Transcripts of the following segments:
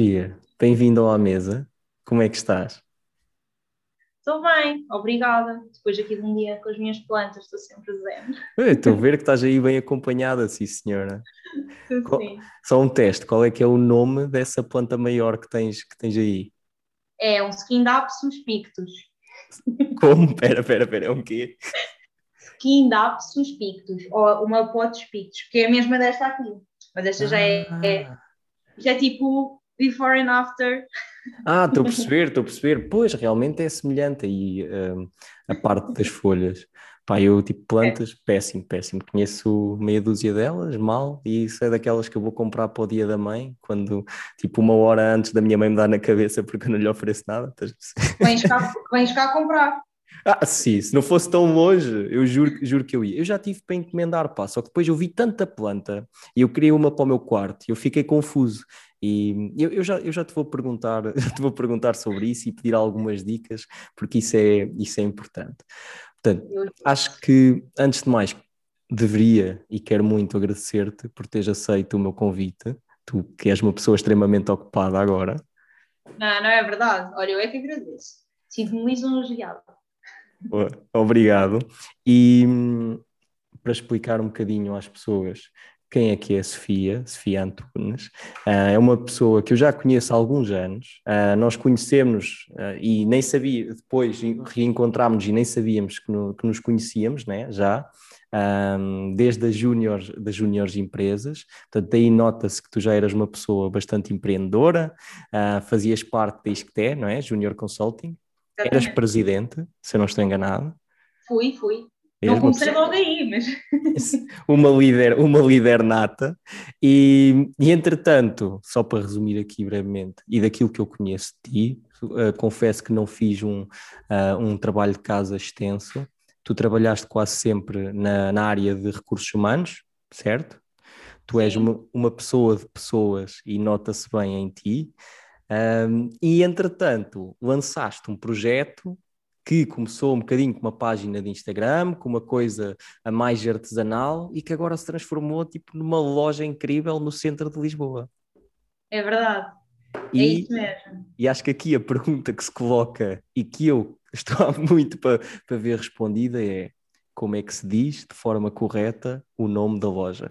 Sofia, bem-vindo à mesa. Como é que estás? Estou bem, obrigada. Depois aqui de um dia com as minhas plantas, estou sempre zen. Estou a ver que estás aí bem acompanhada, sim senhora. Sim. Só um teste, qual é que é o nome dessa planta maior que tens, que tens aí? É um Skindapsus pictus. Como? Pera, pera, pera, é um quê? Skindapsus pictus, ou uma potes pictus, que é a mesma desta aqui. Mas esta já é, é, Ah. já é tipo before and after. Ah, estou a perceber, estou a perceber. Pois, realmente é semelhante aí hum, a parte das folhas. Pá, eu tipo plantas, péssimo, péssimo. Conheço meia dúzia delas, mal, e isso é daquelas que eu vou comprar para o dia da mãe, quando tipo uma hora antes da minha mãe me dar na cabeça porque eu não lhe ofereço nada. Vens cá, vens cá comprar. Ah, sim, se não fosse tão longe, eu juro, juro que eu ia. Eu já tive para encomendar, pá, só que depois eu vi tanta planta e eu queria uma para o meu quarto e eu fiquei confuso. E eu, eu já, eu já te vou perguntar, te vou perguntar sobre isso e pedir algumas dicas, porque isso é, isso é importante. Portanto, acho que, antes de mais, deveria e quero muito agradecer-te por teres aceito o meu convite. Tu que és uma pessoa extremamente ocupada agora. Não, não é verdade. Olha, eu é que agradeço. Sinto-me lisonjeada. Obrigado. E hum, para explicar um bocadinho às pessoas quem é que é a Sofia, Sofia Antunes, ah, é uma pessoa que eu já conheço há alguns anos. Ah, nós conhecemos ah, e nem sabia, depois reencontrámos e nem sabíamos que, no- que nos conhecíamos, né? Já. ahm, desde as júniores, das júniores empresas, portanto, daí nota-se que tu já eras uma pessoa bastante empreendedora, fazias parte da Isqueté, não é? Junior Consulting, eras presidente, se eu não estou enganado. Fui, fui. Não comecei pessoa- logo aí, mas uma líder, uma líder nata, e, e entretanto, só para resumir aqui brevemente, e daquilo que eu conheço de ti, eh, confesso que não fiz um, ah, um trabalho de casa extenso, tu trabalhaste quase sempre na, na área de recursos humanos, certo? Tu és uma, uma pessoa de pessoas e nota-se bem em ti, Ahm, e entretanto, lançaste um projeto que começou um bocadinho com uma página de Instagram, com uma coisa a mais artesanal e que agora se transformou tipo numa loja incrível no centro de Lisboa. é verdade. É E, isso mesmo. e acho que aqui a pergunta que se coloca e que eu estou há muito para, para ver respondida é como é que se diz de forma correta o nome da loja?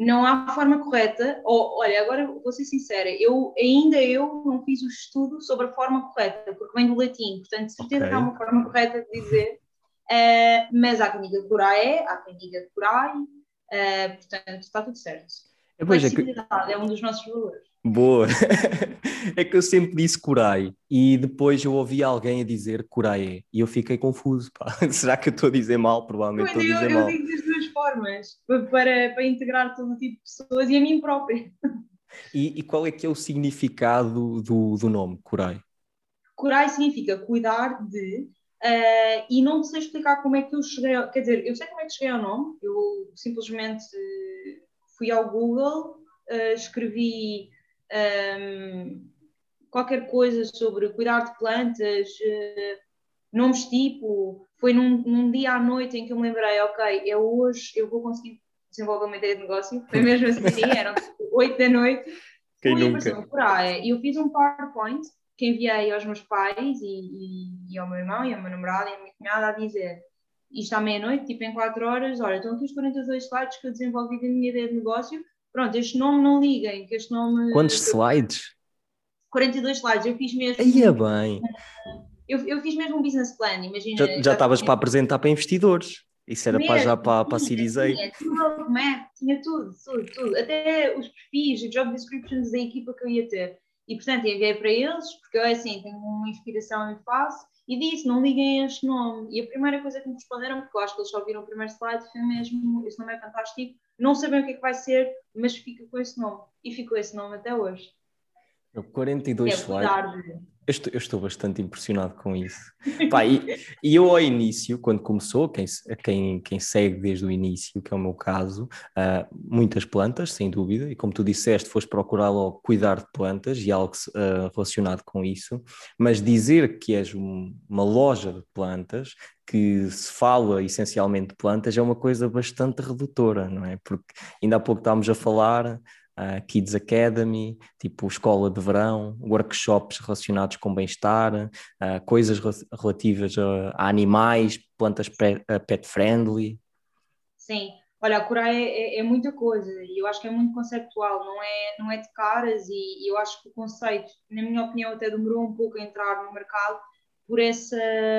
Não há forma correta, ou olha, agora vou ser sincera, eu ainda eu não fiz o estudo sobre a forma correta, porque vem do latim, portanto, de certeza Ok. que há uma forma correta de dizer, eh, mas há quem diga Corae, há quem diga Corai, eh, portanto, está tudo certo. É, pois é que- é um dos nossos valores. Boa! É que eu sempre disse Corai e depois eu ouvi alguém a dizer Coraie e eu fiquei confuso. Pá. Será que eu estou a dizer mal? Provavelmente Pois, estou a eu, dizer eu mal. duas formas, para, para, integrar todo tipo de pessoas e a mim própria. E, e qual é que é o significado do, do nome, Corai? Curar significa cuidar de, eh, e não sei explicar como é que eu cheguei, ao- quer dizer, eu sei como é que cheguei ao nome, eu simplesmente eh, fui ao Google, eh, escrevi ehm, qualquer coisa sobre cuidar de plantas, eh, nomes tipo, foi num, num dia à noite em que eu me lembrei, ok, é hoje, eu vou conseguir desenvolver uma ideia de negócio, foi mesmo assim, eram tipo 8 da noite, Quem Fui, nunca? E eu fiz um PowerPoint que enviei aos meus pais e, e- e ao meu irmão e ao meu namorado e à minha cunhada a dizer isto à meia-noite, tipo em 4 horas, olha, estão aqui os 42 slides que eu desenvolvi da minha ideia de negócio. Pronto, este nome não liguem, que este nome. Quantos slides? 42 slides, eu fiz mesmo. É bem! Eu, eu fiz mesmo um business plan, imagina. Já, estavas para apresentar para investidores. Isso era para já Mesmo, para, para a Series A. Tinha tudo, roadmap, tinha tudo, tudo, tudo. Até os perfis, os job descriptions da equipa que eu ia ter. E, portanto, enviei para eles, porque eu, assim, tenho uma inspiração e faço, e disse, não liguem a este nome. E a primeira coisa que me responderam, porque eu acho que eles só viram o primeiro slide, foi mesmo, esse nome é fantástico, não sabem o que é que vai ser, mas fica com esse nome. E ficou esse nome até hoje. Eu, 42 é slides. Eu estou, eu estou bastante impressionado com isso. Pá, e, e eu ao início, quando começou, quem, quem, quem segue desde o início, que é o meu caso, uh, muitas plantas, sem dúvida, e como tu disseste, foste procurar logo cuidar de plantas e algo uh, relacionado com isso, mas dizer que és um, uma loja de plantas, que se fala essencialmente de plantas, é uma coisa bastante redutora, não é? Porque ainda há pouco estávamos a falar uh, Kids Academy, tipo escola de verão, workshops relacionados com bem-estar, uh, coisas relativas a, a, animais, plantas pet, pet friendly. Sim, olha, Coreia é, é, é, muita coisa e eu acho que é muito conceptual, não é, não é de caras e, e eu acho que o conceito, na minha opinião, até demorou um pouco a entrar no mercado por essa,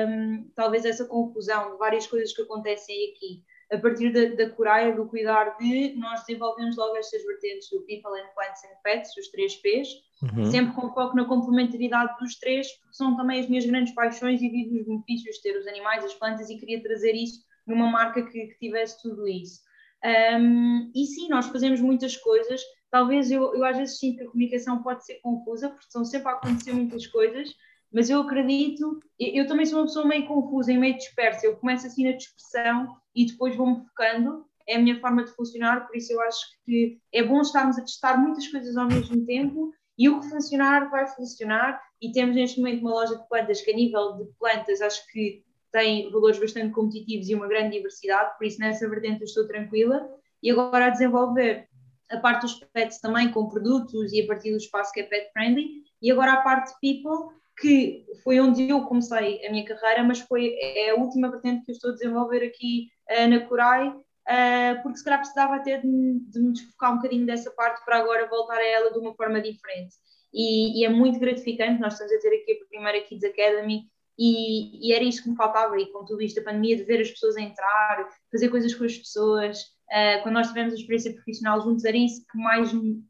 hum, talvez essa confusão de várias coisas que acontecem aqui a partir da, da Coreia, do cuidar de, nós desenvolvemos logo estas vertentes do People and Plants and Pets, os três P's, uhum. sempre com foco na complementaridade dos três, porque são também as minhas grandes paixões e vivo os benefícios de ter os animais, as plantas, e queria trazer isso numa marca que, que tivesse tudo isso. Um, e sim, nós fazemos muitas coisas. Talvez eu, eu às vezes sinto que a comunicação pode ser confusa, porque estão sempre a acontecer muitas coisas, mas eu acredito, eu, também sou uma pessoa meio confusa e meio dispersa. Eu começo assim na dispersão e depois vou-me focando. É a minha forma de funcionar, por isso eu acho que é bom estarmos a testar muitas coisas ao mesmo tempo e o que funcionar vai funcionar. E temos neste momento uma loja de plantas que, a nível de plantas, acho que tem valores bastante competitivos e uma grande diversidade, por isso nessa vertente eu estou tranquila. E agora a desenvolver a parte dos pets também com produtos e a partir do espaço que é pet friendly. E agora a parte people, que foi onde eu comecei a minha carreira, mas foi é a última vertente que eu estou a desenvolver aqui uh, na Corai, uh, porque se calhar precisava até de, de, me desfocar um bocadinho dessa parte para agora voltar a ela de uma forma diferente. E, e é muito gratificante, nós estamos a ter aqui a primeira Kids Academy e, e, era isso que me faltava, e com tudo isto, a pandemia, de ver as pessoas entrar, fazer coisas com as pessoas, Uh, quando nós tivemos a experiência profissional juntos, era isso que mais me.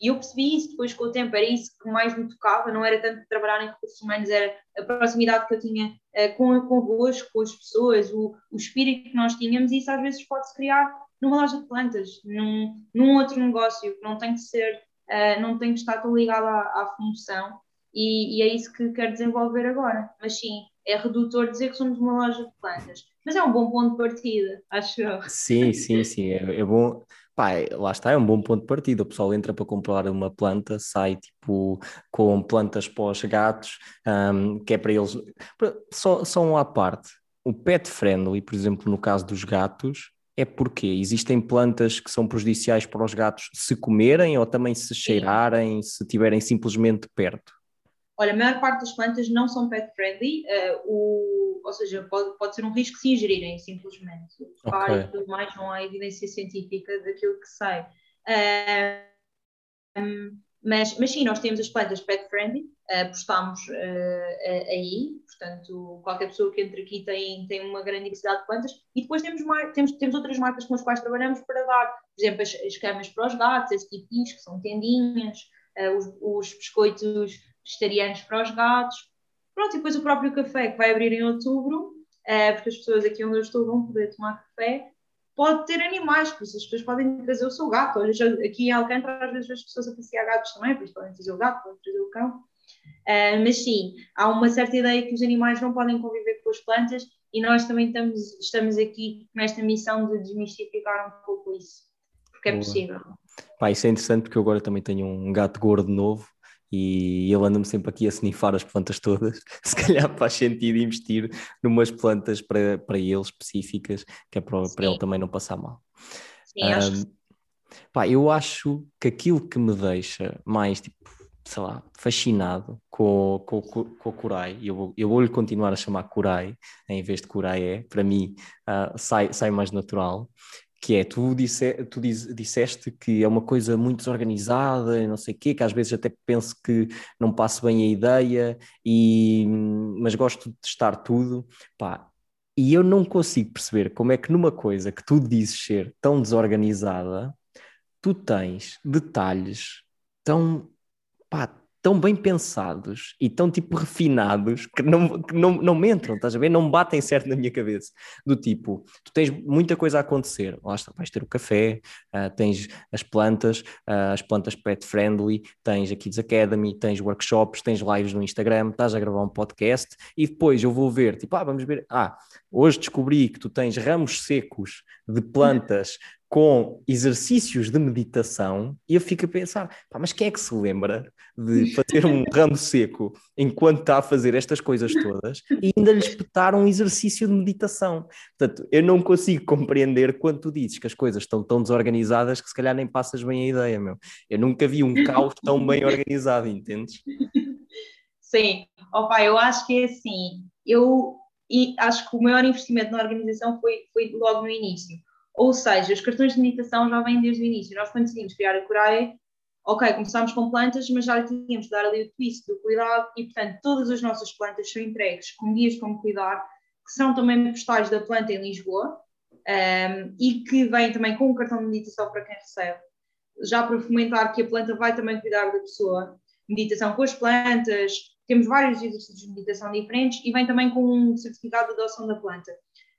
E eu percebi isso depois com o tempo, era isso que mais me tocava, não era tanto trabalhar em recursos humanos, era a proximidade que eu tinha uh, com, convosco, com as pessoas, o, o espírito que nós tínhamos, e isso às vezes pode-se criar numa loja de plantas, num, num outro negócio, que não tem que ser, uh, não tem que estar tão ligado à, à função, e, e é isso que quero desenvolver agora. Mas sim, é redutor dizer que somos uma loja de plantas mas é um bom ponto de partida, acho eu. Sim, sim, sim, é, é bom. Pá, é, lá está, é um bom ponto de partida. O pessoal entra para comprar uma planta, sai tipo com plantas para os gatos, um, que é para eles. Só, só um à parte. O pet friendly, por exemplo, no caso dos gatos, é porque existem plantas que são prejudiciais para os gatos se comerem ou também se cheirarem, se tiverem simplesmente perto. Olha, a maior parte das plantas não são pet friendly, uh, o, ou seja, pode, pode ser um risco se ingerirem, simplesmente. O okay. e tudo mais, não há evidência científica daquilo que sai. Uh, um, mas, mas sim, nós temos as plantas pet friendly, uh, postamos uh, aí, portanto, qualquer pessoa que entre aqui tem, tem uma grande diversidade de plantas. E depois temos, temos, temos outras marcas com as quais trabalhamos para dar, por exemplo, as, as camas para os gatos, as tipis, que são tendinhas, os, os biscoitos vegetarianos para os gatos. Pronto, e depois o próprio café que vai abrir em outubro, é, porque as pessoas aqui onde eu estou vão poder tomar café. Pode ter animais, por isso as pessoas podem trazer o seu gato. Olha, aqui em Alcântara, às vezes as pessoas a passear gatos também, por isso podem trazer o gato, podem trazer o cão. Uh, mas sim, há uma certa ideia que os animais não podem conviver com as plantas e nós também estamos, estamos aqui nesta missão de desmistificar um pouco isso, porque é Boa. possível. Pá, isso é interessante porque eu agora também tenho um gato gordo novo e ele anda-me sempre aqui a snifar as plantas todas. Se calhar faz sentido investir numas plantas para, para ele específicas, que é para, para ele também não passar mal. Sim, um, acho que... pá, eu acho que aquilo que me deixa mais, tipo, sei lá, fascinado com, com, com a Kurai, eu, eu vou-lhe continuar a chamar Kurai, em vez de Kurai é, para mim uh, sai, sai mais natural, que é, tu, disse, tu disseste que é uma coisa muito desorganizada, não sei o quê, que às vezes até penso que não passo bem a ideia, e, mas gosto de testar tudo, pá, e eu não consigo perceber como é que numa coisa que tu dizes ser tão desorganizada, tu tens detalhes tão, pá, tão bem pensados e tão tipo refinados que não, que não, não me entram, estás a ver? Não batem certo na minha cabeça. Do tipo, tu tens muita coisa a acontecer. Lá vais ter o café, uh, tens as plantas, uh, as plantas pet friendly, tens a Kids Academy, tens workshops, tens lives no Instagram, estás a gravar um podcast e depois eu vou ver, tipo, ah, vamos ver, ah, hoje descobri que tu tens ramos secos de plantas com exercícios de meditação e eu fico a pensar, pá, mas quem é que se lembra de fazer um ramo seco enquanto está a fazer estas coisas todas e ainda lhe espetar um exercício de meditação? Portanto, eu não consigo compreender quando tu dizes que as coisas estão tão desorganizadas que se calhar nem passas bem a ideia, meu. Eu nunca vi um caos tão bem organizado, entendes? Sim, opa, eu acho que é assim, eu e acho que o maior investimento na organização foi, foi logo no início ou seja, os cartões de meditação já vêm desde o início. Nós, quando decidimos criar a Coreia, ok, começámos com plantas, mas já tínhamos de dar ali o twist do cuidado e, portanto, todas as nossas plantas são entregues com guias como cuidar, que são também postais da planta em Lisboa um, e que vêm também com um cartão de meditação para quem recebe, já para fomentar que a planta vai também cuidar da pessoa. Meditação com as plantas, temos vários exercícios de meditação diferentes e vem também com um certificado de adoção da planta.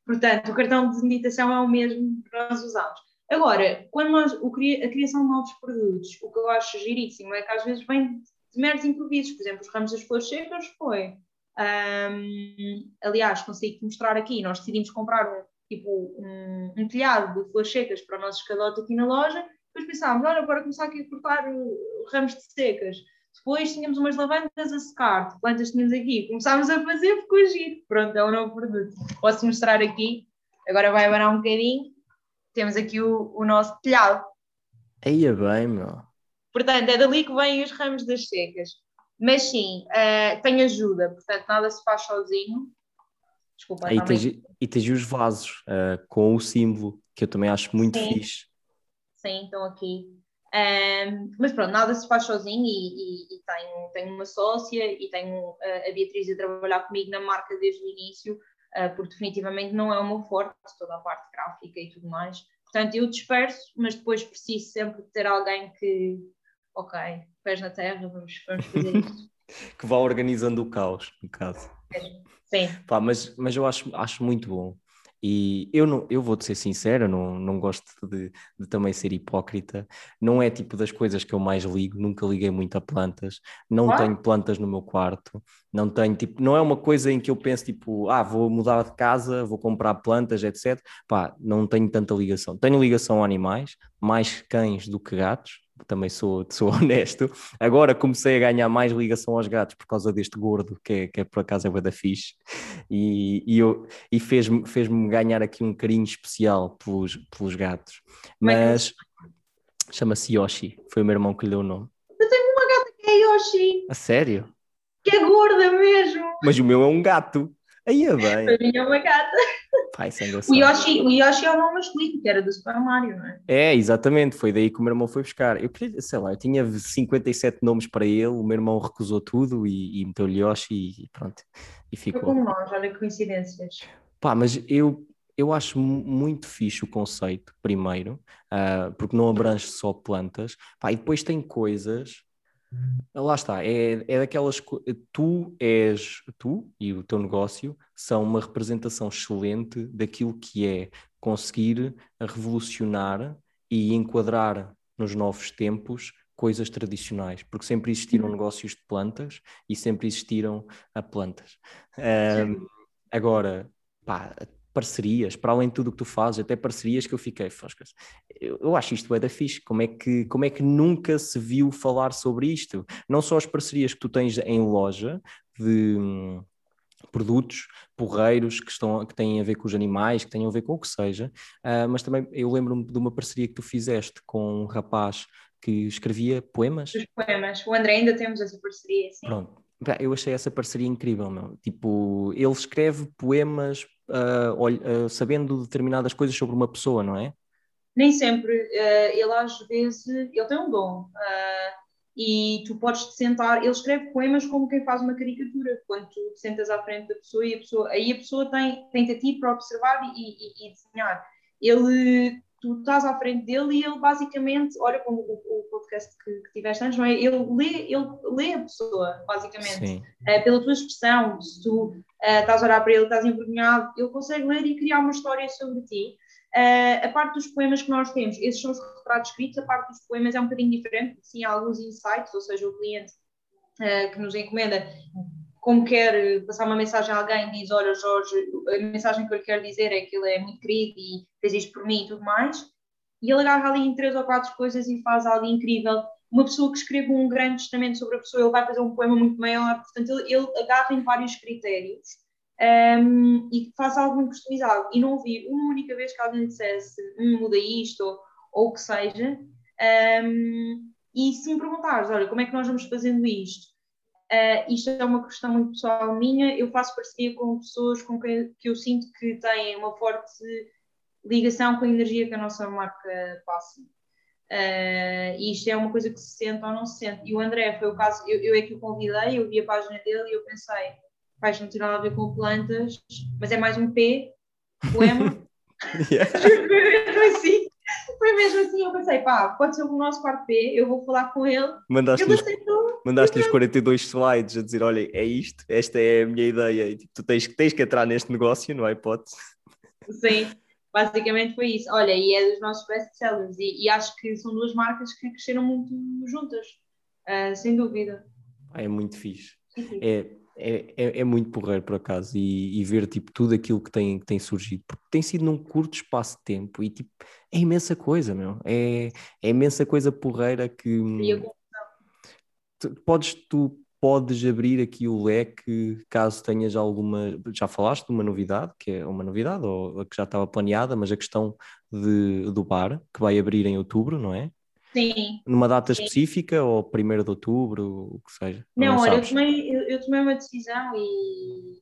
Portanto, o cartão de meditação é o mesmo que nós usamos. Agora, quando nós, a criação de novos produtos, o que eu acho giríssimo é que às vezes vem de meros improvisos. Por exemplo, os ramos das flores secas foi. Um, aliás, consigo mostrar aqui, nós decidimos comprar um, tipo, um, um telhado de flores secas para o nosso escadote aqui na loja, depois pensámos, olha, bora começar aqui a cortar ramos de secas. Depois tínhamos umas lavandas a secar, plantas tínhamos aqui. Começámos a fazer, ficou giro. Pronto, é um novo produto. Posso mostrar aqui. Agora vai abanar um bocadinho. Temos aqui o, o nosso telhado. Aí é bem, meu. Portanto, é dali que vêm os ramos das secas. Mas sim, uh, tem ajuda. Portanto, nada se faz sozinho. Desculpa, Aí tens, e tens os vasos uh, com o símbolo, que eu também acho muito sim. fixe. Sim, estão aqui. Um, mas pronto, nada se faz sozinho e, e, e tenho, tenho uma sócia e tenho a, a Beatriz a trabalhar comigo na marca desde o início, uh, porque definitivamente não é o meu forte, toda a parte gráfica e tudo mais. Portanto, eu disperso, mas depois preciso sempre ter alguém que, ok, pés na terra, vamos, vamos fazer isto. que vá organizando o caos, no caso. Sim. Pá, mas, mas eu acho, acho muito bom. E eu, não, eu vou-te ser sincero, não, não gosto de, de, também ser hipócrita. Não é tipo das coisas que eu mais ligo, nunca liguei muito a plantas, não ah? tenho plantas no meu quarto, não tenho tipo, não é uma coisa em que eu penso tipo, ah, vou mudar de casa, vou comprar plantas, etc. Pá, não tenho tanta ligação. Tenho ligação a animais, mais cães do que gatos, também sou, sou honesto. Agora comecei a ganhar mais ligação aos gatos por causa deste gordo, que é, que é por acaso é da fixe, e, e, eu, e fez-me fez ganhar aqui um carinho especial pelos, pelos gatos. É Mas chama-se Yoshi, foi o meu irmão que lhe deu o nome. Eu tenho uma gata que é Yoshi. A sério? Que é gorda mesmo. Mas o meu é um gato. Aí é bem. Para mim é uma gata. Pai, é o, Yoshi, o Yoshi é o nome masculino, que era do Super Mario, não é? É, exatamente. Foi daí que o meu irmão foi buscar. Eu queria, sei lá, eu tinha 57 nomes para ele, o meu irmão recusou tudo e, e meteu-lhe Yoshi e pronto. E ficou. Foi como nós, olha que coincidências. Pá, mas eu, eu acho muito fixe o conceito, primeiro, uh, porque não abrange só plantas. Pá, e depois tem coisas Lá está, é, é daquelas. Tu és. Tu e o teu negócio são uma representação excelente daquilo que é conseguir revolucionar e enquadrar nos novos tempos coisas tradicionais, porque sempre existiram uhum. negócios de plantas e sempre existiram a plantas. Um, agora, pá, parcerias, para além de tudo o que tu fazes, até parcerias que eu fiquei, foscas. Eu, eu acho isto é da fixe, como é, que, como é que nunca se viu falar sobre isto? Não só as parcerias que tu tens em loja de hum, produtos porreiros que, estão, que têm a ver com os animais, que têm a ver com o que seja, uh, mas também eu lembro-me de uma parceria que tu fizeste com um rapaz que escrevia poemas. Os poemas, o André ainda temos essa parceria, sim. Pronto, eu achei essa parceria incrível, meu. Tipo, ele escreve poemas uh, uh, sabendo determinadas coisas sobre uma pessoa, não é? Nem sempre. Uh, ele às vezes, ele tem um dom. e tu podes te sentar, ele escreve poemas como quem faz uma caricatura, quando tu te sentas à frente da pessoa e a pessoa, aí a pessoa tem, tem-te a ti para observar e, e, e desenhar. Ele tu estás à frente dele e ele basicamente, olha como o, podcast que, que, tiveste antes, não é? Ele lê, ele lê a pessoa, basicamente, uh, pela tua expressão, se tu uh, estás a olhar para ele, estás envergonhado, ele consegue ler e criar uma história sobre ti. Uh, a parte dos poemas que nós temos, esses são os retratos escritos, a parte dos poemas é um bocadinho diferente, sim, há alguns insights, ou seja, o cliente que nos encomenda como quer passar uma mensagem a alguém, diz: Olha, Jorge, a mensagem que eu lhe quero dizer é que ele é muito querido e fez isto por mim e tudo mais. e ele agarra ali em três ou quatro coisas e faz algo incrível. Uma pessoa que escreve um grande testamento sobre a pessoa, ele vai fazer um poema muito maior, portanto, ele, ele agarra em vários critérios um, e faz algo muito customizado. E não ouvi uma única vez que alguém dissesse hum, muda isto ou, o que seja. Um, e se me perguntares, olha, como é que nós vamos fazendo isto? Uh, isto é uma questão muito pessoal minha. Eu faço parceria com pessoas com quem que eu sinto que têm uma forte ligação com a energia que a nossa marca passa. Uh, e isto é uma coisa que se sente ou não se sente. E o André foi o caso, eu, eu é que o convidei, eu vi a página dele e eu pensei, faz não tem nada a ver com plantas, mas é mais um P, poema. foi assim, foi mesmo assim, eu pensei, pá, pode ser o nosso quarto P, eu vou falar com ele. Mandaste-lhes mandaste 42 slides a dizer, olha, é isto, esta é a minha ideia, e tipo, tu tens, tens que entrar neste negócio, não é hipótese. Sim, basicamente foi isso. Olha, e é dos nossos best-sellers. E, e, acho que são duas marcas que cresceram muito juntas, uh, sem dúvida. É muito fixe. É, é, é, é, muito porreiro, por acaso, e, e, ver tipo, tudo aquilo que tem, que tem surgido, porque tem sido num curto espaço de tempo e tipo, é imensa coisa, meu. É, é imensa coisa porreira que. Eu... Tu, podes, tu podes abrir aqui o leque caso tenhas alguma. Já falaste de uma novidade, que é uma novidade, ou que já estava planeada, mas a questão de, do bar, que vai abrir em outubro, não é? Sim. Numa data Sim. específica ou 1 de outubro, o que seja? Não, não olha, eu tomei, eu, eu, tomei uma decisão e,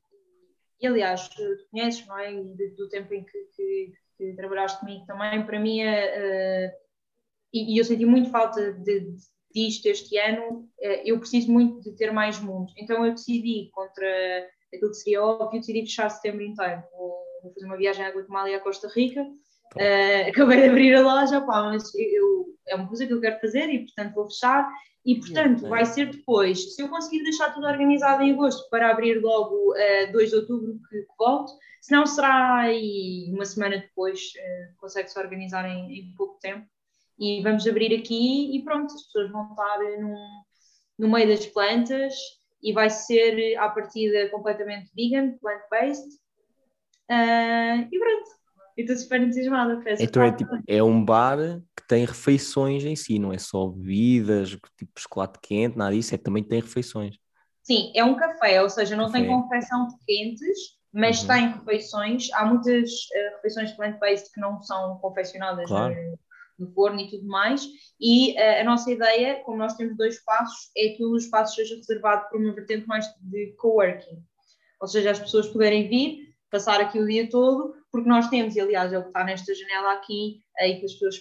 e aliás, tu conheces, não é? Do, do tempo em que, que, que, trabalhaste comigo também, para mim, uh, e, e, eu senti muito falta de, de disto este ano, uh, eu preciso muito de ter mais mundos. Então eu decidi, contra aquilo que seria óbvio, decidi fechar setembro inteiro. Vou, vou fazer uma viagem à Guatemala e à Costa Rica. Uh, acabei de abrir a loja, mas eu, é uma coisa que eu quero fazer e, portanto, vou fechar. E, portanto, vai ser depois, se eu conseguir deixar tudo organizado em agosto para abrir logo uh, 2 de outubro que, que volto, se não será aí uma semana depois, uh, consegue-se organizar em, em, pouco tempo. E vamos abrir aqui e pronto, as pessoas vão estar num, no meio das plantas e vai ser à partida completamente vegan, plant-based. Uh, e pronto, e estou super entusiasmada. Então é, tipo, é um bar que tem refeições em si, não é só bebidas, tipo chocolate quente, nada disso, é que também tem refeições. Sim, é um café, ou seja, não café. tem confecção de quentes, mas uhum. tem refeições. Há muitas uh, refeições plant-based que não são confeccionadas claro. no, no, forno e tudo mais. E uh, a nossa ideia, como nós temos dois espaços, é que um dos espaços seja reservado para uma vertente mais de coworking. Ou seja, as pessoas poderem vir, passar aqui o dia todo porque nós temos, e aliás é o que está nesta janela aqui, aí que as pessoas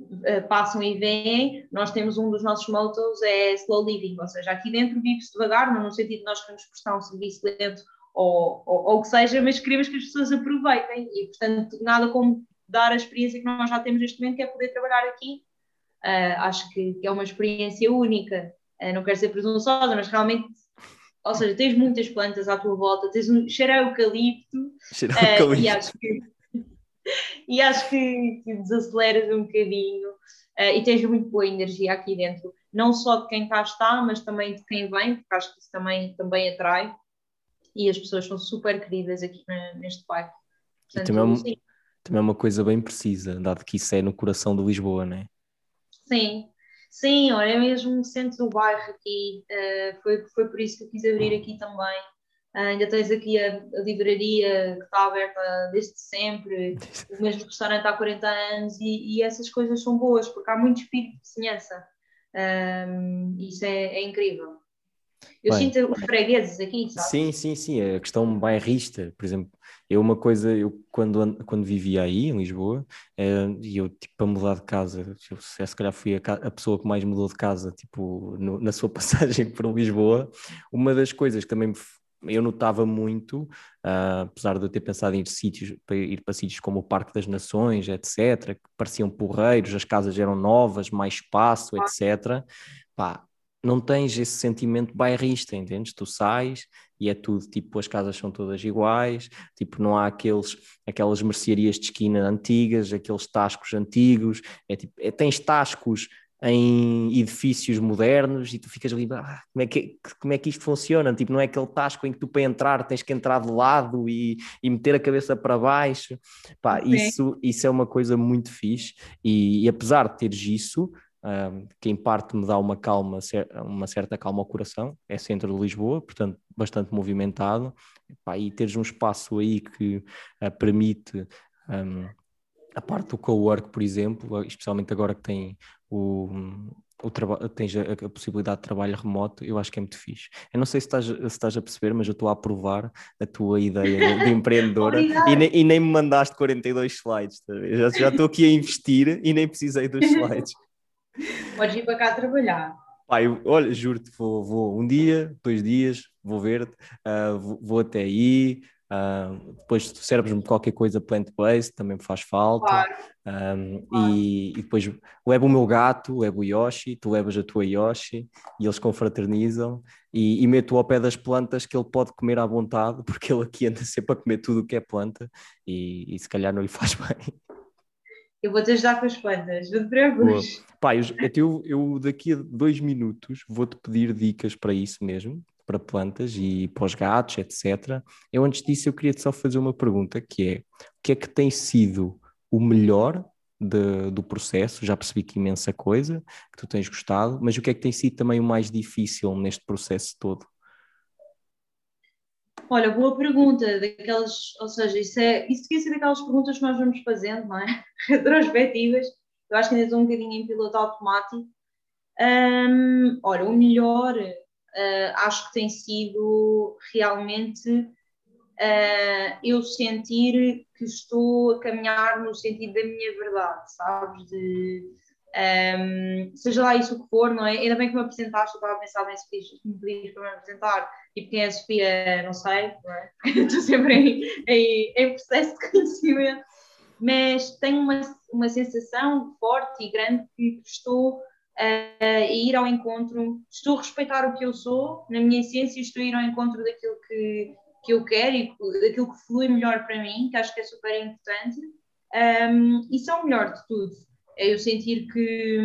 uh, passam e veem, nós temos um dos nossos mottos é slow living, ou seja, aqui dentro vive-se devagar, não no sentido de nós queremos prestar um serviço lento ou, ou, ou o que seja, mas queremos que as pessoas aproveitem e, portanto, nada como dar a experiência que nós já temos neste momento, que é poder trabalhar aqui. Uh, acho que, que, é uma experiência única. Uh, não quero ser presunçosa, mas realmente ou seja, tens muitas plantas à tua volta, tens um cheiro a eucalipto, cheiro a eucalipto. Uh, e acho que, e acho que, que desaceleras um bocadinho uh, e tens muito boa energia aqui dentro, não só de quem cá está, mas também de quem vem, porque acho que isso também, também atrai e as pessoas são super queridas aqui neste bairro. Portanto, também, é uma, também é uma coisa bem precisa, dado que isso é no coração de Lisboa, não é? Sim, Sim, olha, é mesmo o centro do bairro aqui. Uh, foi, foi por isso que eu quis abrir aqui também. Uh, ainda tens aqui a, a, livraria que está aberta desde sempre, o mesmo restaurante há 40 anos, e, e essas coisas são boas, porque há muito espírito de vizinhança. Um, isso é, é incrível. Eu Bem, sinto os fregueses aqui, sabe? Sim, sim, sim. A questão bairrista, por exemplo, eu uma coisa, eu quando, quando vivia aí em Lisboa, eh, e eu tipo para mudar de casa, eu, se calhar fui a, a, pessoa que mais mudou de casa, tipo, no, na sua passagem por Lisboa, uma das coisas que também eu notava muito, uh, apesar de eu ter pensado em ir, sítios, para ir para sítios como o Parque das Nações, etc., que pareciam porreiros, as casas eram novas, mais espaço, etc. Pá, não tens esse sentimento bairrista, entendes? Tu sais e é tudo, tipo, as casas são todas iguais, tipo, não há aqueles, aquelas mercearias de esquina antigas, aqueles tascos antigos, é tipo, é, tens tascos em edifícios modernos e tu ficas ali, ah, como, é que, como é que isto funciona? Tipo, não é aquele tasco em que tu para entrar tens que entrar de lado e, e meter a cabeça para baixo. Pá, isso, isso é uma coisa muito fixe e, e apesar de teres isso, um, que em parte me dá uma calma, uma certa calma ao coração, é centro de Lisboa, portanto bastante movimentado, e teres um espaço aí que uh, permite um, a parte do co-work, por exemplo, especialmente agora que tem o, o tens a, a, possibilidade de trabalho remoto, eu acho que é muito fixe. Eu não sei se estás, se estás a perceber, mas eu estou a aprovar a tua ideia de, de empreendedora e, ne, e, nem me mandaste 42 slides, tá já, já estou aqui a investir e nem precisei dos slides. Podes ir para cá trabalhar. Pai, olha, juro-te, vou, vou, um dia, dois dias, vou ver-te, uh, vou, vou, até aí, Uh, depois serves-me qualquer coisa plant-based, também me faz falta. Claro. Um, claro. e, e, depois levo o meu gato, levo o Yoshi, tu levas a tua Yoshi e eles confraternizam e, e meto ao pé das plantas que ele pode comer à vontade, porque ele aqui anda sempre a comer tudo o que é planta e, e se calhar não lhe faz bem. Eu vou-te ajudar com as plantas, não te preocupes. Pai, eu, eu daqui a dois minutos vou-te pedir dicas para isso mesmo, para plantas e para os gatos, etc. Eu antes disso eu queria só fazer uma pergunta que é, o que é que tem sido o melhor de, do processo? Já percebi que imensa coisa, que tu tens gostado, mas o que é que tem sido também o mais difícil neste processo todo? Olha, boa pergunta, daquelas, ou seja, isso, é, isso devia ser daquelas perguntas que nós vamos fazendo, não é? Retrospectivas. Eu acho que ainda estou um bocadinho em piloto automático. Um, olha, o melhor uh, acho que tem sido realmente uh, eu sentir que estou a caminhar no sentido da minha verdade, sabes? De, um, seja lá isso o que for, não é? Ainda bem que me apresentaste, eu estava a pensar bem se me para me apresentar, e quem é a Sofia, não sei, é? estou sempre em, em, em, processo de conhecimento, mas tenho uma, uma sensação forte e grande que estou a ir ao encontro, estou a respeitar o que eu sou, na minha essência, estou a ir ao encontro daquilo que, que eu quero e daquilo que flui melhor para mim, que acho que é super importante. Um, isso é o melhor de tudo, é eu sentir que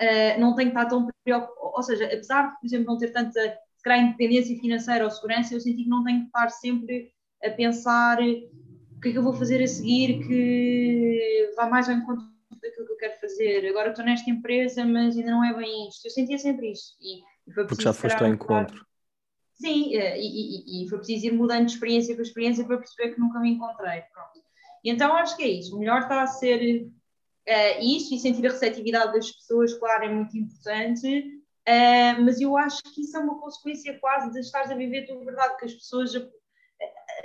uh, não tenho que estar tão preocupado, ou seja, apesar de, por exemplo, não ter tanta calhar, independência financeira ou segurança, eu senti que não tenho que estar sempre a pensar o que é que eu vou fazer a seguir que vá mais ao encontro daquilo que eu quero fazer. Agora estou nesta empresa, mas ainda não é bem isto. Eu sentia sempre isto. E, e foi Porque já foste ao encontro. Sim, eh, e, e, e, foi preciso ir mudando de experiência para experiência para perceber que nunca me encontrei. Pronto. E então acho que é isso. O melhor está a ser uh, isso e sentir a receptividade das pessoas, claro, é muito importante. Uh, mas eu acho que isso é uma consequência quase de estar a viver tua verdade, que as pessoas.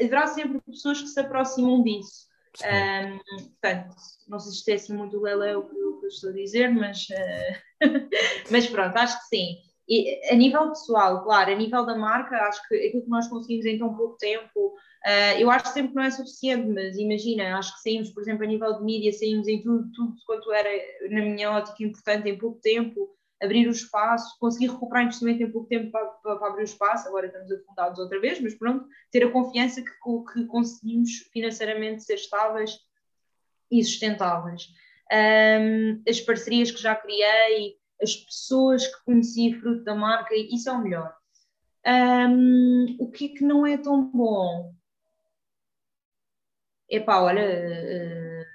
Haverá sempre pessoas que se aproximam disso. Um, portanto, não sei se isto é assim muito leléu o que eu estou a dizer, mas, uh, mas pronto, acho que sim. E, a nível pessoal, claro, a nível da marca, acho que aquilo que nós conseguimos em tão pouco tempo, uh, eu acho sempre que não é suficiente, mas imagina, acho que saímos, por exemplo, a nível de mídia, saímos em tudo, tudo quanto era, na minha ótica, importante em pouco tempo, abrir o espaço, conseguir recuperar investimento em pouco tempo para, para, para, abrir o espaço, agora estamos afundados outra vez, mas pronto, ter a confiança que, que conseguimos financeiramente ser estáveis e sustentáveis. Um, as parcerias que já criei, as pessoas que conheci fruto da marca, isso é o melhor. Um, o que é que não é tão bom? Epá, olha, uh,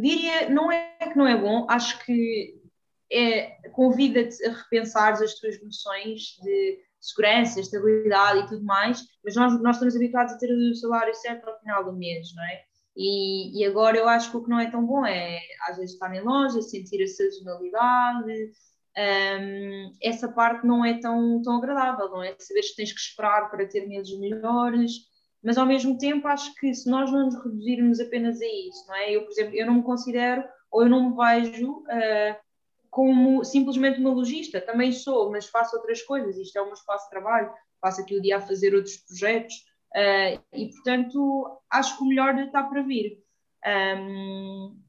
diria, não é que não é bom, acho que é, convida-te a repensar as tuas noções de segurança, estabilidade e tudo mais, mas nós, nós estamos habituados a ter o salário certo ao final do mês, não é? E, e agora eu acho que o que não é tão bom é, às vezes, estar em loja, sentir a sazonalidade, um, essa parte não é tão, tão agradável, não é? Saberes que tens que esperar para ter meses melhores, mas ao mesmo tempo acho que se nós não nos reduzirmos apenas a isso, não é? Eu, por exemplo, eu não me considero ou eu não me vejo uh, como simplesmente uma logista, também sou, mas faço outras coisas, isto é o meu espaço de trabalho, passo aqui o dia a fazer outros projetos uh, e, portanto, acho que o melhor está para vir. Um,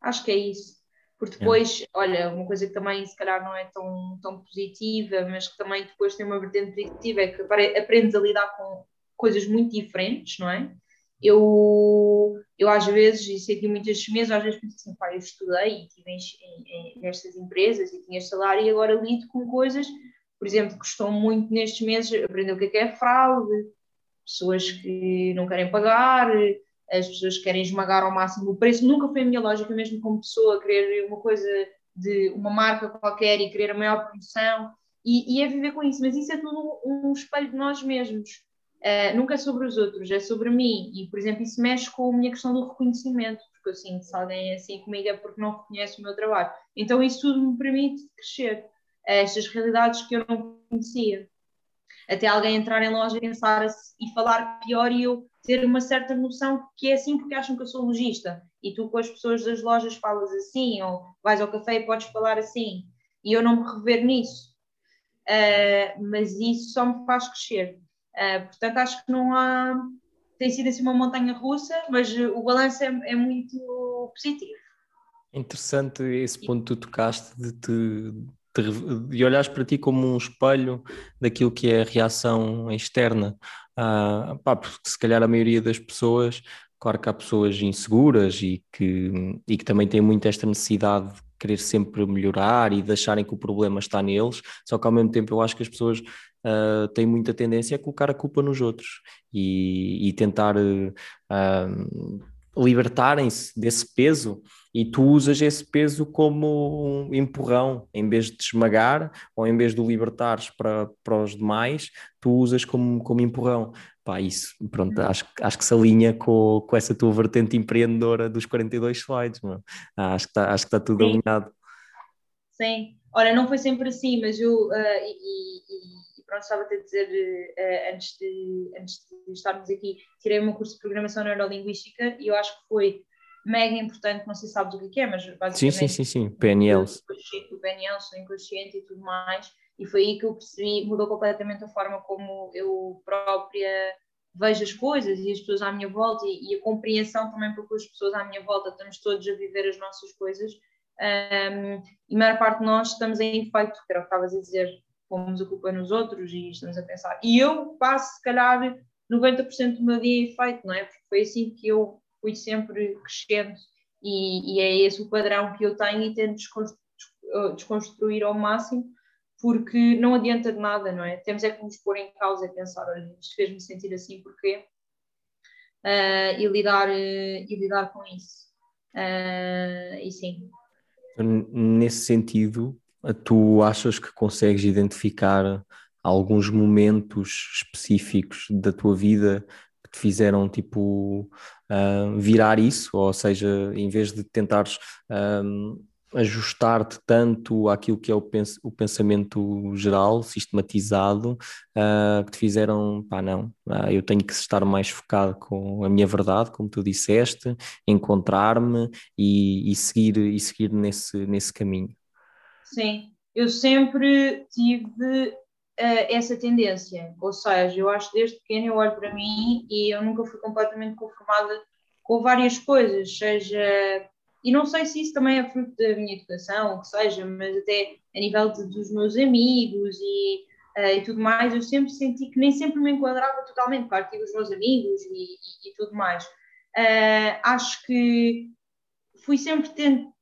acho que é isso. Porque depois, é. olha, uma coisa que também se calhar não é tão, tão positiva, mas que também depois tem uma vertente positiva, é que aprendes a lidar com coisas muito diferentes, não é? Eu, eu às vezes, e sei que muitas meses, às vezes penso assim, pá, eu estudei e estive em, em, nestas empresas e tinha salário e agora lido com coisas, por exemplo, que estão muito nestes meses aprender o que é, que é fraude, pessoas que não querem pagar, as pessoas querem esmagar ao máximo o preço. Nunca foi a minha lógica, mesmo como pessoa, querer uma coisa de uma marca qualquer e querer a maior promoção. E, e é viver com isso, mas isso é tudo um espelho de nós mesmos. Uh, nunca é sobre os outros, é sobre mim. E, por exemplo, isso mexe com a minha questão do reconhecimento, porque eu sinto se alguém é assim comigo é porque não reconhece o meu trabalho. Então, isso tudo me permite crescer a estas realidades que eu não conhecia. Até alguém entrar em loja e pensar e falar pior e eu ter uma certa noção que é assim porque acham que eu sou lojista e tu com as pessoas das lojas falas assim ou vais ao café e podes falar assim e eu não me rever nisso. Uh, mas isso só me faz crescer. Uh, portanto, acho que não há. Tem sido assim uma montanha russa, mas o balanço é, é muito positivo. Interessante esse ponto que tu tocaste de te olhares para ti como um espelho daquilo que é a reação externa. Ah, pá, porque se calhar a maioria das pessoas, claro que há pessoas inseguras e que, e que também têm muito esta necessidade de querer sempre melhorar e de acharem que o problema está neles, só que ao mesmo tempo eu acho que as pessoas uh, têm muita tendência a colocar a culpa nos outros e, e tentar uh, libertarem-se desse peso e tu usas esse peso como um empurrão, em vez de te esmagar ou em vez de o libertares para, para os demais, tu usas como, como empurrão. Pá, isso, pronto, acho, acho que se alinha com, com essa tua vertente empreendedora dos 42 slides, mano. Acho que está tá tudo Sim. alinhado. Sim, olha, não foi sempre assim, mas eu, uh, e, pronto, estava a dizer, uh, antes, de, antes de estarmos aqui, tirei um curso de Programação Neurolinguística e eu acho que foi mega importante, não sei se sabes o que é, mas basicamente... Sim, sim, sim, sim, PNL. O PNL, sou inconsciente e tudo mais, e foi aí que eu percebi, mudou completamente a forma como eu própria vejo as coisas e as pessoas à minha volta e, e a compreensão também porque as pessoas à minha volta estamos todos a viver as nossas coisas um, e a maior parte de nós estamos em efeito, que era o que estavas a dizer, pomos a culpa nos outros e estamos a pensar. E eu passo, se calhar, 90% do meu dia em efeito, não é? Porque foi assim que eu fui sempre crescendo e, e, é esse o padrão que eu tenho e tento desconstruir ao máximo porque não adianta de nada, não é? Temos é que nos pôr em causa e pensar, olha, isto fez-me sentir assim, porquê? Uh, e, lidar, uh, e lidar com isso. Uh, e sim. Nesse sentido, tu achas que consegues identificar alguns momentos específicos da tua vida que te fizeram tipo uh, virar isso, ou seja, em vez de tentares ajustar-te tanto àquilo que é o, pens o pensamento geral, sistematizado, uh, que te fizeram, pá, não, uh, eu tenho que estar mais focado com a minha verdade, como tu disseste, encontrar-me e, e, seguir, e seguir nesse, nesse caminho. Sim, eu sempre tive uh, essa tendência. Ou seja, eu acho que desde pequeno eu olho para mim e eu nunca fui completamente conformada com várias coisas, seja. E não sei se isso também é fruto da minha educação, ou que seja, mas até a nível de, dos meus amigos e, uh, e tudo mais, eu sempre senti que nem sempre me enquadrava totalmente. Claro tive os meus amigos e, e, e tudo mais. Uh, acho que fui sempre tendo,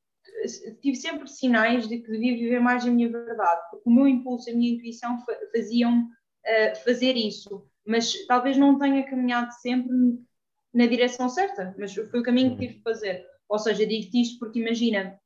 tive sempre sinais de que devia viver mais a minha verdade, porque o meu impulso, a minha intuição faziam uh, fazer isso, mas talvez não tenha caminhado sempre na direção certa, mas foi o caminho que tive de fazer. Ou seja, digo-te isto porque imagina,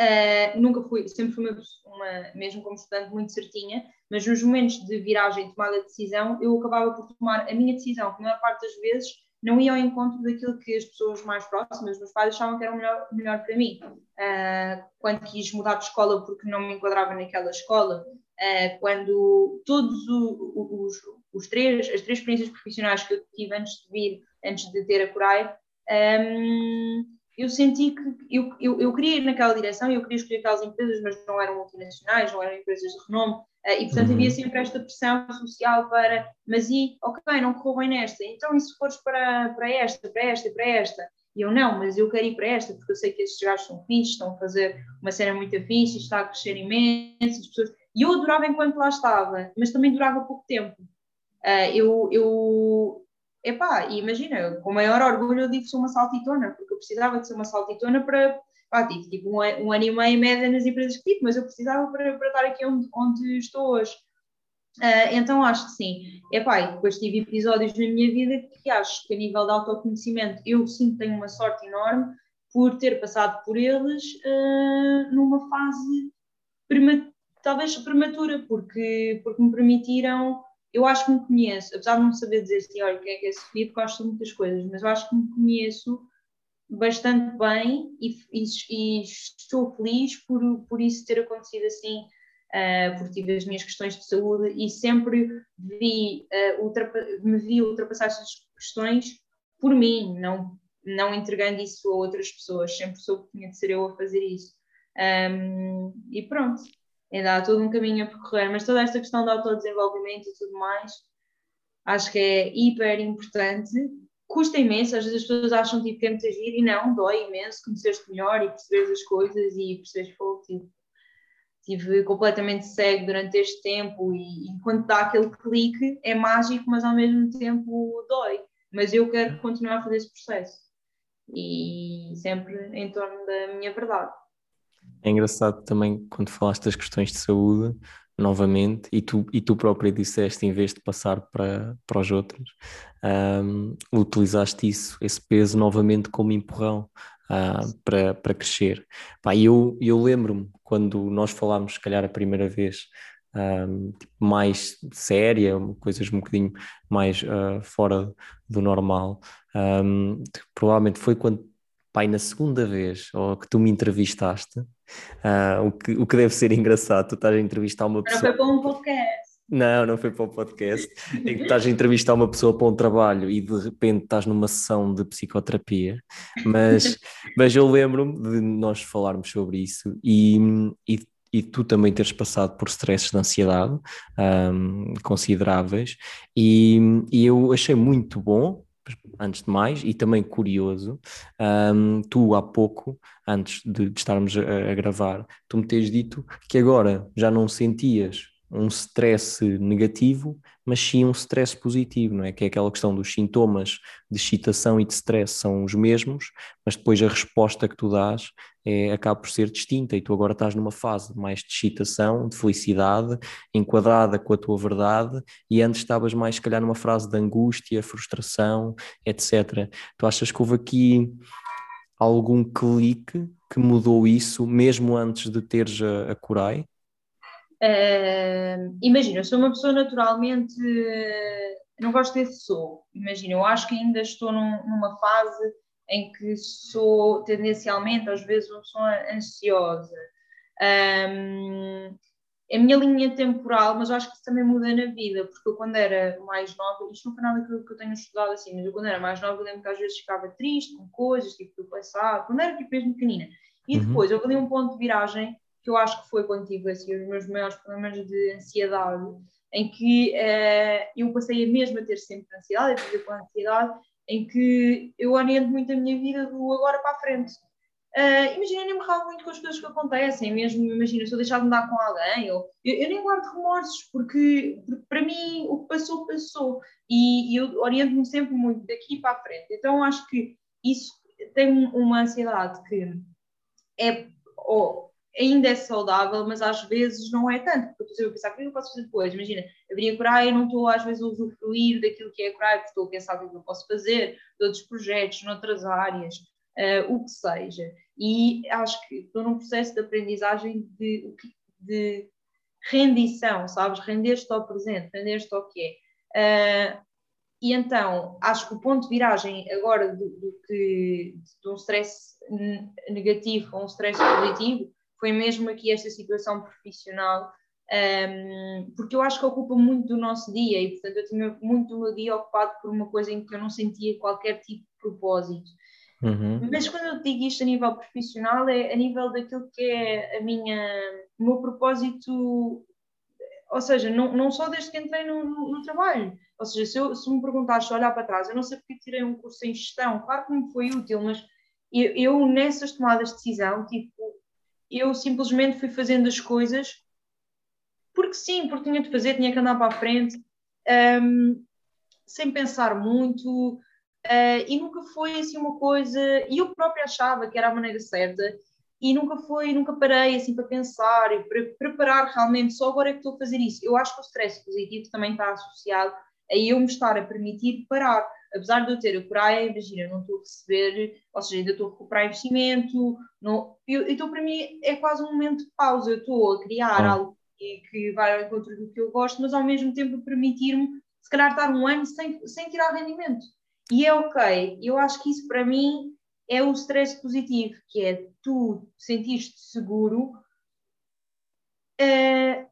uh, nunca fui, sempre fui uma, uma, mesmo como estudante, muito certinha, mas nos momentos de viragem, tomada de decisão, eu acabava por tomar a minha decisão, que a maior parte das vezes não ia ao encontro daquilo que as pessoas mais próximas, meus pais, achavam que era o melhor, melhor para mim. Uh, quando quis mudar de escola porque não me enquadrava naquela escola, uh, quando todos o, os, os, três, as três experiências profissionais que eu tive antes de vir, antes de ter a Corai, um, eu senti que eu, eu, eu queria ir naquela direção, eu queria escolher aquelas empresas, mas não eram multinacionais, não eram empresas de renome, e portanto uhum. havia sempre esta pressão social para, mas e, ok, não correu bem nesta, então e se fores para, para esta, para esta e para esta? E eu não, mas eu quero ir para esta, porque eu sei que estes gajos são fixos, estão a fazer uma cena muito fixe, está a crescer imenso, as pessoas... E eu adorava enquanto lá estava, mas também durava pouco tempo. Uh, eu, eu epá, imagina, com o maior orgulho eu digo que sou uma saltitona, porque eu precisava de ser uma saltitona para, pá, tive tipo um, um ano e meio em média nas empresas que tive, mas eu precisava para, para estar aqui onde, onde estou hoje. Uh, então acho que sim. Epá, e depois tive episódios na minha vida que acho que a nível de autoconhecimento eu sim tenho uma sorte enorme por ter passado por eles uh, numa fase talvez prematura, porque, porque me permitiram, eu acho que me conheço, apesar de não saber dizer assim, olha, o que é que é Sofia, porque gosto de muitas coisas, mas eu acho que me conheço bastante bem e, e, e estou feliz por, por isso ter acontecido assim uh, porque tive as minhas questões de saúde e sempre vi, uh, me vi ultrapassar essas questões por mim, não, não entregando isso a outras pessoas, sempre soube que tinha de ser eu a fazer isso. Um, e pronto, ainda há todo um caminho a percorrer, mas toda esta questão de autodesenvolvimento e tudo mais, acho que é hiper importante. Custa imenso, às vezes as pessoas acham tipo, que é muito agir e não, dói imenso conhecer-te melhor e perceberes as coisas e perceberes que tipo, estive completamente cego durante este tempo e, e quando dá aquele clique é mágico, mas ao mesmo tempo dói. Mas eu quero continuar a fazer esse processo e sempre em torno da minha verdade. É engraçado também quando falaste das questões de saúde, novamente, e tu, e tu própria disseste, em vez de passar para, para os outros, um, utilizaste isso, esse peso novamente como empurrão uh, para, para crescer. Pá, eu, eu lembro-me quando nós falámos, se calhar a primeira vez, um, tipo, mais séria, coisas um bocadinho mais uh, fora do normal. Um, provavelmente foi quando, pai, na segunda vez ou que tu me entrevistaste, uh, o, que, o que deve ser engraçado, tu estás a entrevistar uma pessoa. Não foi para um podcast. Não, não foi para o podcast. Em que estás a entrevistar uma pessoa para um trabalho e de repente estás numa sessão de psicoterapia. Mas, mas eu lembro-me de nós falarmos sobre isso e, e, e tu também teres passado por stresses de ansiedade um, consideráveis. E, e eu achei muito bom antes de mais, e também curioso, um, tu há pouco, antes de, de estarmos a, a, gravar, tu me tens dito que agora já não sentias um stress negativo, mas sim um stress positivo, não é? Que é aquela questão dos sintomas de excitação e de stress são os mesmos, mas depois a resposta que tu dás é, acaba por ser distinta e tu agora estás numa fase mais de excitação, de felicidade, enquadrada com a tua verdade e antes estavas mais, se calhar, numa fase de angústia, frustração, etc. Tu achas que houve aqui algum clique que mudou isso, mesmo antes de teres a, a Corai? Uh, imagina, eu sou uma pessoa naturalmente. Não gosto desse sou. Imagina, eu acho que ainda estou num, numa fase em que sou tendencialmente, às vezes, uma pessoa ansiosa. Um, a minha linha temporal, mas acho que isso também muda na vida, porque eu quando era mais nova, isto não foi nada que eu, que eu tenho estudado assim, mas eu quando era mais nova, eu lembro que às vezes ficava triste com coisas, tipo do passado, quando era tipo mesmo pequenina. E uhum. depois eu ali um ponto de viragem que eu acho que foi quando tive assim, os meus maiores problemas de ansiedade, em que uh, eu passei a mesmo a ter sempre ansiedade, a viver com ansiedade, em que eu oriento muito a minha vida do agora para a frente. Uh, imagina, eu nem me ralo muito com as coisas que acontecem, mesmo, imagina, se eu deixar de andar com alguém, ou, eu, eu nem guardo remorsos, porque, porque, para mim o que passou, passou, e, e eu oriento-me sempre muito daqui para a frente. Então acho que isso tem uma ansiedade que é, ou, ainda é saudável, mas às vezes não é tanto, porque eu pensar, o que é eu posso fazer depois? Imagina, abri a Corai e não estou às vezes a usufruir daquilo que é a Corai, porque estou a pensar o que eu posso fazer, de outros projetos, noutras áreas, uh, o que seja. E acho que estou num processo de aprendizagem de, de rendição, sabes? Render-te ao presente, render-te ao que é. Uh, e então, acho que o ponto de viragem agora do, do que de um stress negativo a um stress positivo foi mesmo aqui esta situação profissional, um, porque eu acho que ocupa muito do nosso dia e, portanto, eu tinha muito do meu dia ocupado por uma coisa em que eu não sentia qualquer tipo de propósito. Uhum. Mas quando eu digo isto a nível profissional, é a nível daquilo que é a minha, o meu propósito, ou seja, não, não só desde que entrei no, no, trabalho. Ou seja, se, eu, se me perguntaste olhar para trás, eu não sei porque tirei um curso em gestão, claro que me foi útil, mas eu, eu nessas tomadas de decisão, tipo, eu simplesmente fui fazendo as coisas porque sim, porque tinha de fazer, tinha que andar para a frente. Um, sem pensar muito, uh, e nunca foi assim uma coisa, e eu própria achava que era a maneira certa, e nunca foi, nunca parei assim para pensar e para preparar realmente, só agora é que estou a fazer isso. Eu acho que o stress positivo também está associado a eu me estar a permitir parar. Apesar de eu ter a praia, imagina, não estou a receber, ou seja, ainda estou a recuperar investimento, não, eu, então para mim é quase um momento de pausa, eu estou a criar ah. algo que, que vai ao encontro do que eu gosto, mas ao mesmo tempo permitir-me, se calhar, estar um ano sem, sem tirar rendimento. E é ok, eu acho que isso para mim é o stress positivo, que é tu sentiste seguro uh,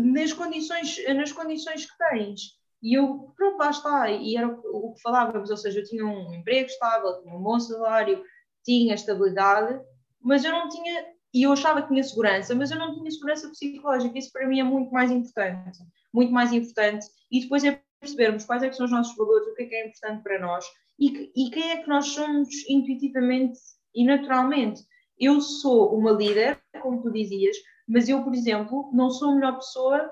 nas, condições, nas condições que tens. E eu, pronto, lá está, e era o, que falávamos, ou seja, eu tinha um emprego estável, tinha um bom salário, tinha estabilidade, mas eu não tinha, e eu achava que tinha segurança, mas eu não tinha segurança psicológica, isso para mim é muito mais importante, muito mais importante, e depois é percebermos quais é são os nossos valores, o que é que é importante para nós, e, e quem é que nós somos intuitivamente e naturalmente. Eu sou uma líder, como tu dizias, mas eu, por exemplo, não sou a melhor pessoa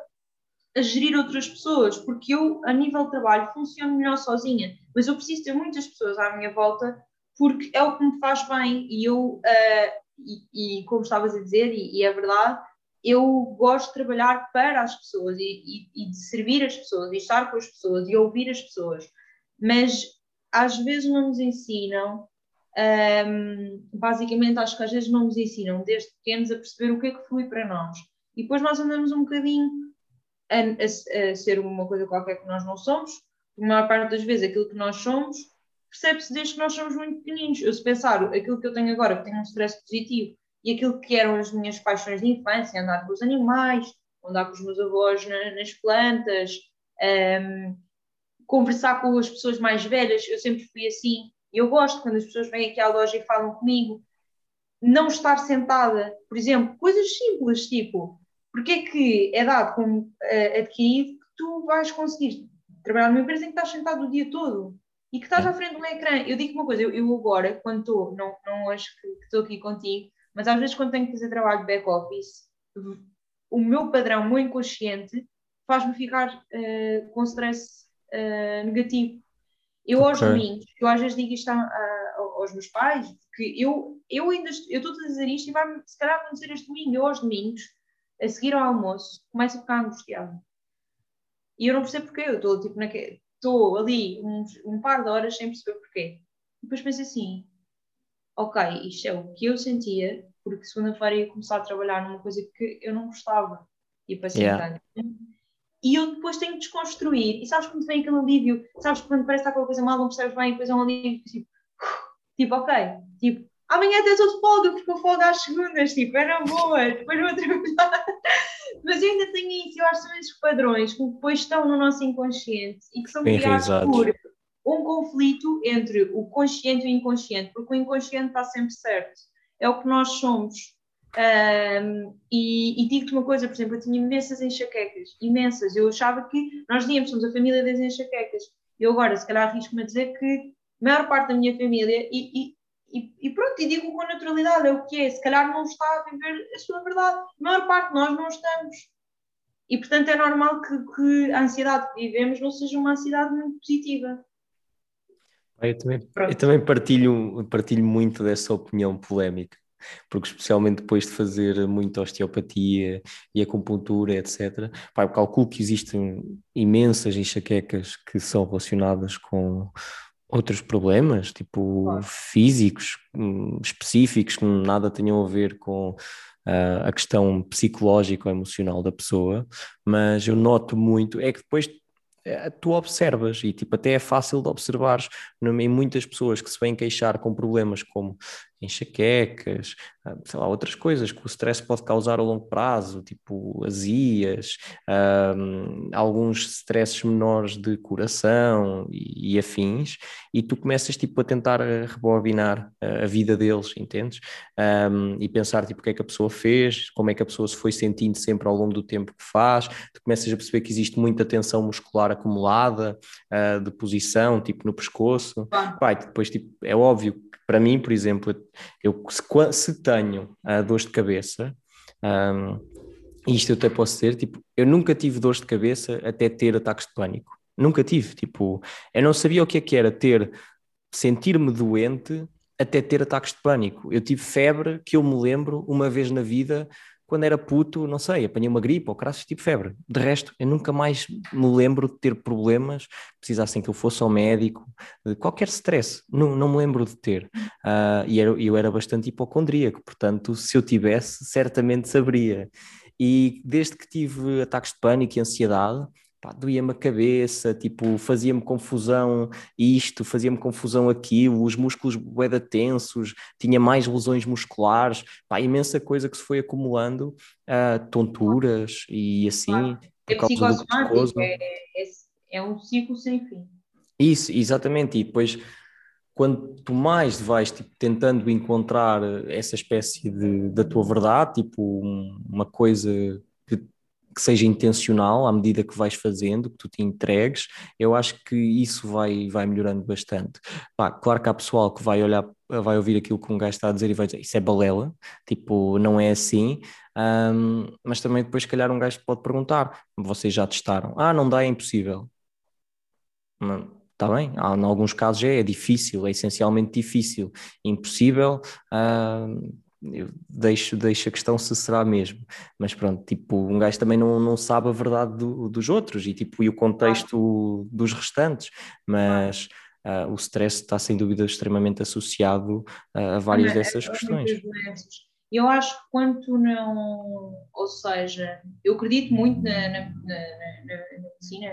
a gerir outras pessoas, porque eu, a nível de trabalho, funciono melhor sozinha, mas eu preciso ter muitas pessoas à minha volta porque é o que me faz bem e eu, uh, e, e, como estavas a dizer, e, e, é verdade, eu gosto de trabalhar para as pessoas e, e, de servir as pessoas e estar com as pessoas e ouvir as pessoas, mas às vezes não nos ensinam, um, basicamente acho que às vezes não nos ensinam desde pequenos a perceber o que é que flui para nós. E depois nós andamos um bocadinho a, a, a ser uma coisa qualquer que nós não somos, a maior parte das vezes aquilo que nós somos percebe-se desde que nós somos muito pequeninos. Eu se pensar aquilo que eu tenho agora, que tenho um stress positivo, e aquilo que eram as minhas paixões de infância, andar com os animais, andar com os meus avós na, nas plantas, um, conversar com as pessoas mais velhas, eu sempre fui assim. Eu gosto quando as pessoas vêm aqui à loja e falam comigo. Não estar sentada, por exemplo, coisas simples, tipo, porque é que é dado como uh, adquirido que tu vais conseguir trabalhar numa empresa em que estás sentado o dia todo e que estás à frente de um ecrã. Eu digo uma coisa, eu, eu agora, quando estou, não, não acho que, estou aqui contigo, mas às vezes quando tenho que fazer trabalho de back-office, o meu padrão, o meu inconsciente, faz-me ficar uh, com stress uh, negativo. Eu okay. aos domingos, eu às vezes digo isto a, a, aos meus pais, que eu, eu ainda eu estou a dizer isto e vai se calhar acontecer este domingo, eu aos domingos, a seguir ao almoço, começo a ficar angustiada. E eu não percebo porquê, eu estou tipo estou ali uns, um par de horas sem perceber porquê. E depois penso assim, ok, isto é o que eu sentia, porque segunda-feira ia começar a trabalhar numa coisa que eu não gostava. E passei yeah e eu depois tenho que desconstruir. E sabes quando vem aquele alívio? Sabes quando parece que está aquela coisa mal, não percebes bem, e depois é um alívio tipo, tipo, ok, tipo, amanhã até estou de folga, porque eu folga às segundas, tipo, era boa, depois vou trabalhar. Mas eu ainda tenho isso, eu acho que são esses padrões que depois estão no nosso inconsciente e que são criados por um conflito entre o consciente e o inconsciente, porque o inconsciente está sempre certo. É o que nós somos. Um, e, e digo-te uma coisa, por exemplo, eu tinha imensas enxaquecas, imensas. Eu achava que nós dizíamos, somos a família das enxaquecas. Eu agora, se calhar, arrisco-me a dizer que a maior parte da minha família, e, e, e, pronto, e digo com naturalidade, é o que é, se calhar não está a viver a sua verdade. A maior parte de nós não estamos. E, portanto, é normal que, que a ansiedade que vivemos não seja uma ansiedade muito positiva. Eu também, eu também partilho, partilho muito dessa opinião polémica porque especialmente depois de fazer muita osteopatia e acupuntura, etc., pá, eu calculo que existem imensas enxaquecas que são relacionadas com outros problemas, tipo claro. físicos hum, específicos, que nada tenham a ver com uh, a questão psicológica ou emocional da pessoa, mas eu noto muito, é que depois eh, tu observas e tipo até é fácil de observar em muitas pessoas que se vêm queixar com problemas como enxaquecas, ah, sei lá, outras coisas que o stress pode causar a longo prazo, tipo azias, um, alguns stresses menores de coração e, e, afins, e tu começas tipo a tentar rebobinar a, a vida deles, entendes? Um, e pensar tipo o que é que a pessoa fez, como é que a pessoa se foi sentindo sempre ao longo do tempo que faz, tu começas a perceber que existe muita tensão muscular acumulada uh, de posição, tipo no pescoço, ah. Pai, depois tipo, é óbvio para mim, por exemplo, eu se, se tenho uh, dores de cabeça, um, isto eu até posso dizer, tipo, eu nunca tive dores de cabeça até ter ataques de pânico. Nunca tive. Tipo, eu não sabia o que é que era ter, sentir-me doente até ter ataques de pânico. Eu tive febre, que eu me lembro, uma vez na vida, quando era puto, não sei, apanhei uma gripe ou crassos tipo febre. De resto, eu nunca mais me lembro de ter problemas, precisassem que eu fosse ao médico, qualquer stress, não, não me lembro de ter. Uh, e era, eu era bastante hipocondríaco, portanto, se eu tivesse, certamente saberia. E desde que tive ataques de pânico e ansiedade, doía-me a cabeça, tipo, fazia-me confusão isto, fazia-me confusão aquilo, os músculos bué tensos, tinha mais lesões musculares, pá, imensa coisa que se foi acumulando, uh, tonturas e assim. Claro. É psicossomático, é, é, é um ciclo sem fim. Isso, exatamente, e depois quanto mais vais tipo, tentando encontrar essa espécie de, da tua verdade, tipo uma coisa que seja intencional à medida que vais fazendo, que tu te entregues, eu acho que isso vai, vai melhorando bastante. Pá, claro que há pessoal que vai olhar, vai ouvir aquilo que um gajo está a dizer e vai dizer isso é balela, tipo, não é assim, um, mas também depois, se calhar, um gajo pode perguntar: vocês já testaram? Ah, não dá, é impossível. Está bem, há, em alguns casos é, é difícil, é essencialmente difícil, impossível. Uh, eu deixo, deixo a questão se será mesmo, mas pronto, tipo, um gajo também não, não sabe a verdade do, dos outros e, tipo, e o contexto dos restantes, mas uh, o stress está sem dúvida extremamente associado uh, a várias dessas é, questões. Eu acho que quanto não, ou seja, eu acredito muito na, na, na, na medicina,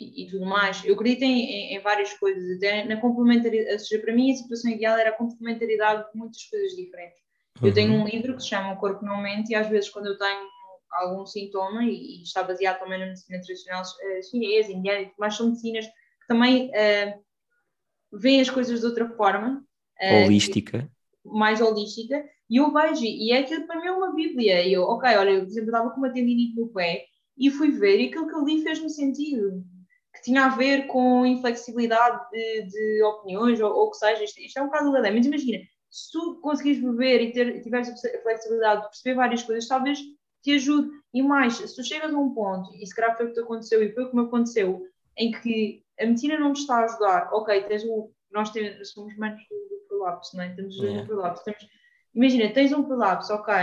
e, e, tudo mais. Eu acredito em, em, em, várias coisas, até na complementaridade, ou seja, para mim a situação ideal era a complementaridade de muitas coisas diferentes. Uhum. Eu tenho um livro que se chama O Corpo Não Mente e às vezes quando eu tenho algum sintoma, e, e está baseado também na medicina tradicional uh, chinesa, indiana, mas são medicinas que também uh, veem as coisas de outra forma. Uh, holística. mais holística, e eu vejo, e é aquilo para mim é uma bíblia, e eu, ok, olha, eu, por exemplo, estava com uma tendinite no pé, e fui ver, e aquilo que eu li fez-me sentido que tinha a ver com inflexibilidade de, de opiniões ou, o que seja. Isto, isto, é um bocado de mas imagina, se tu conseguires beber e ter, tiveres a flexibilidade de perceber várias coisas, talvez te ajude. E mais, se tu chegas a um ponto, e se calhar foi o que te aconteceu e foi o que me aconteceu, em que a medicina não te está a ajudar, ok, tens o, nós temos, somos manos do, do prolapso, não é? Temos yeah. um prolapso. Temos, imagina, tens um prolapso, ok,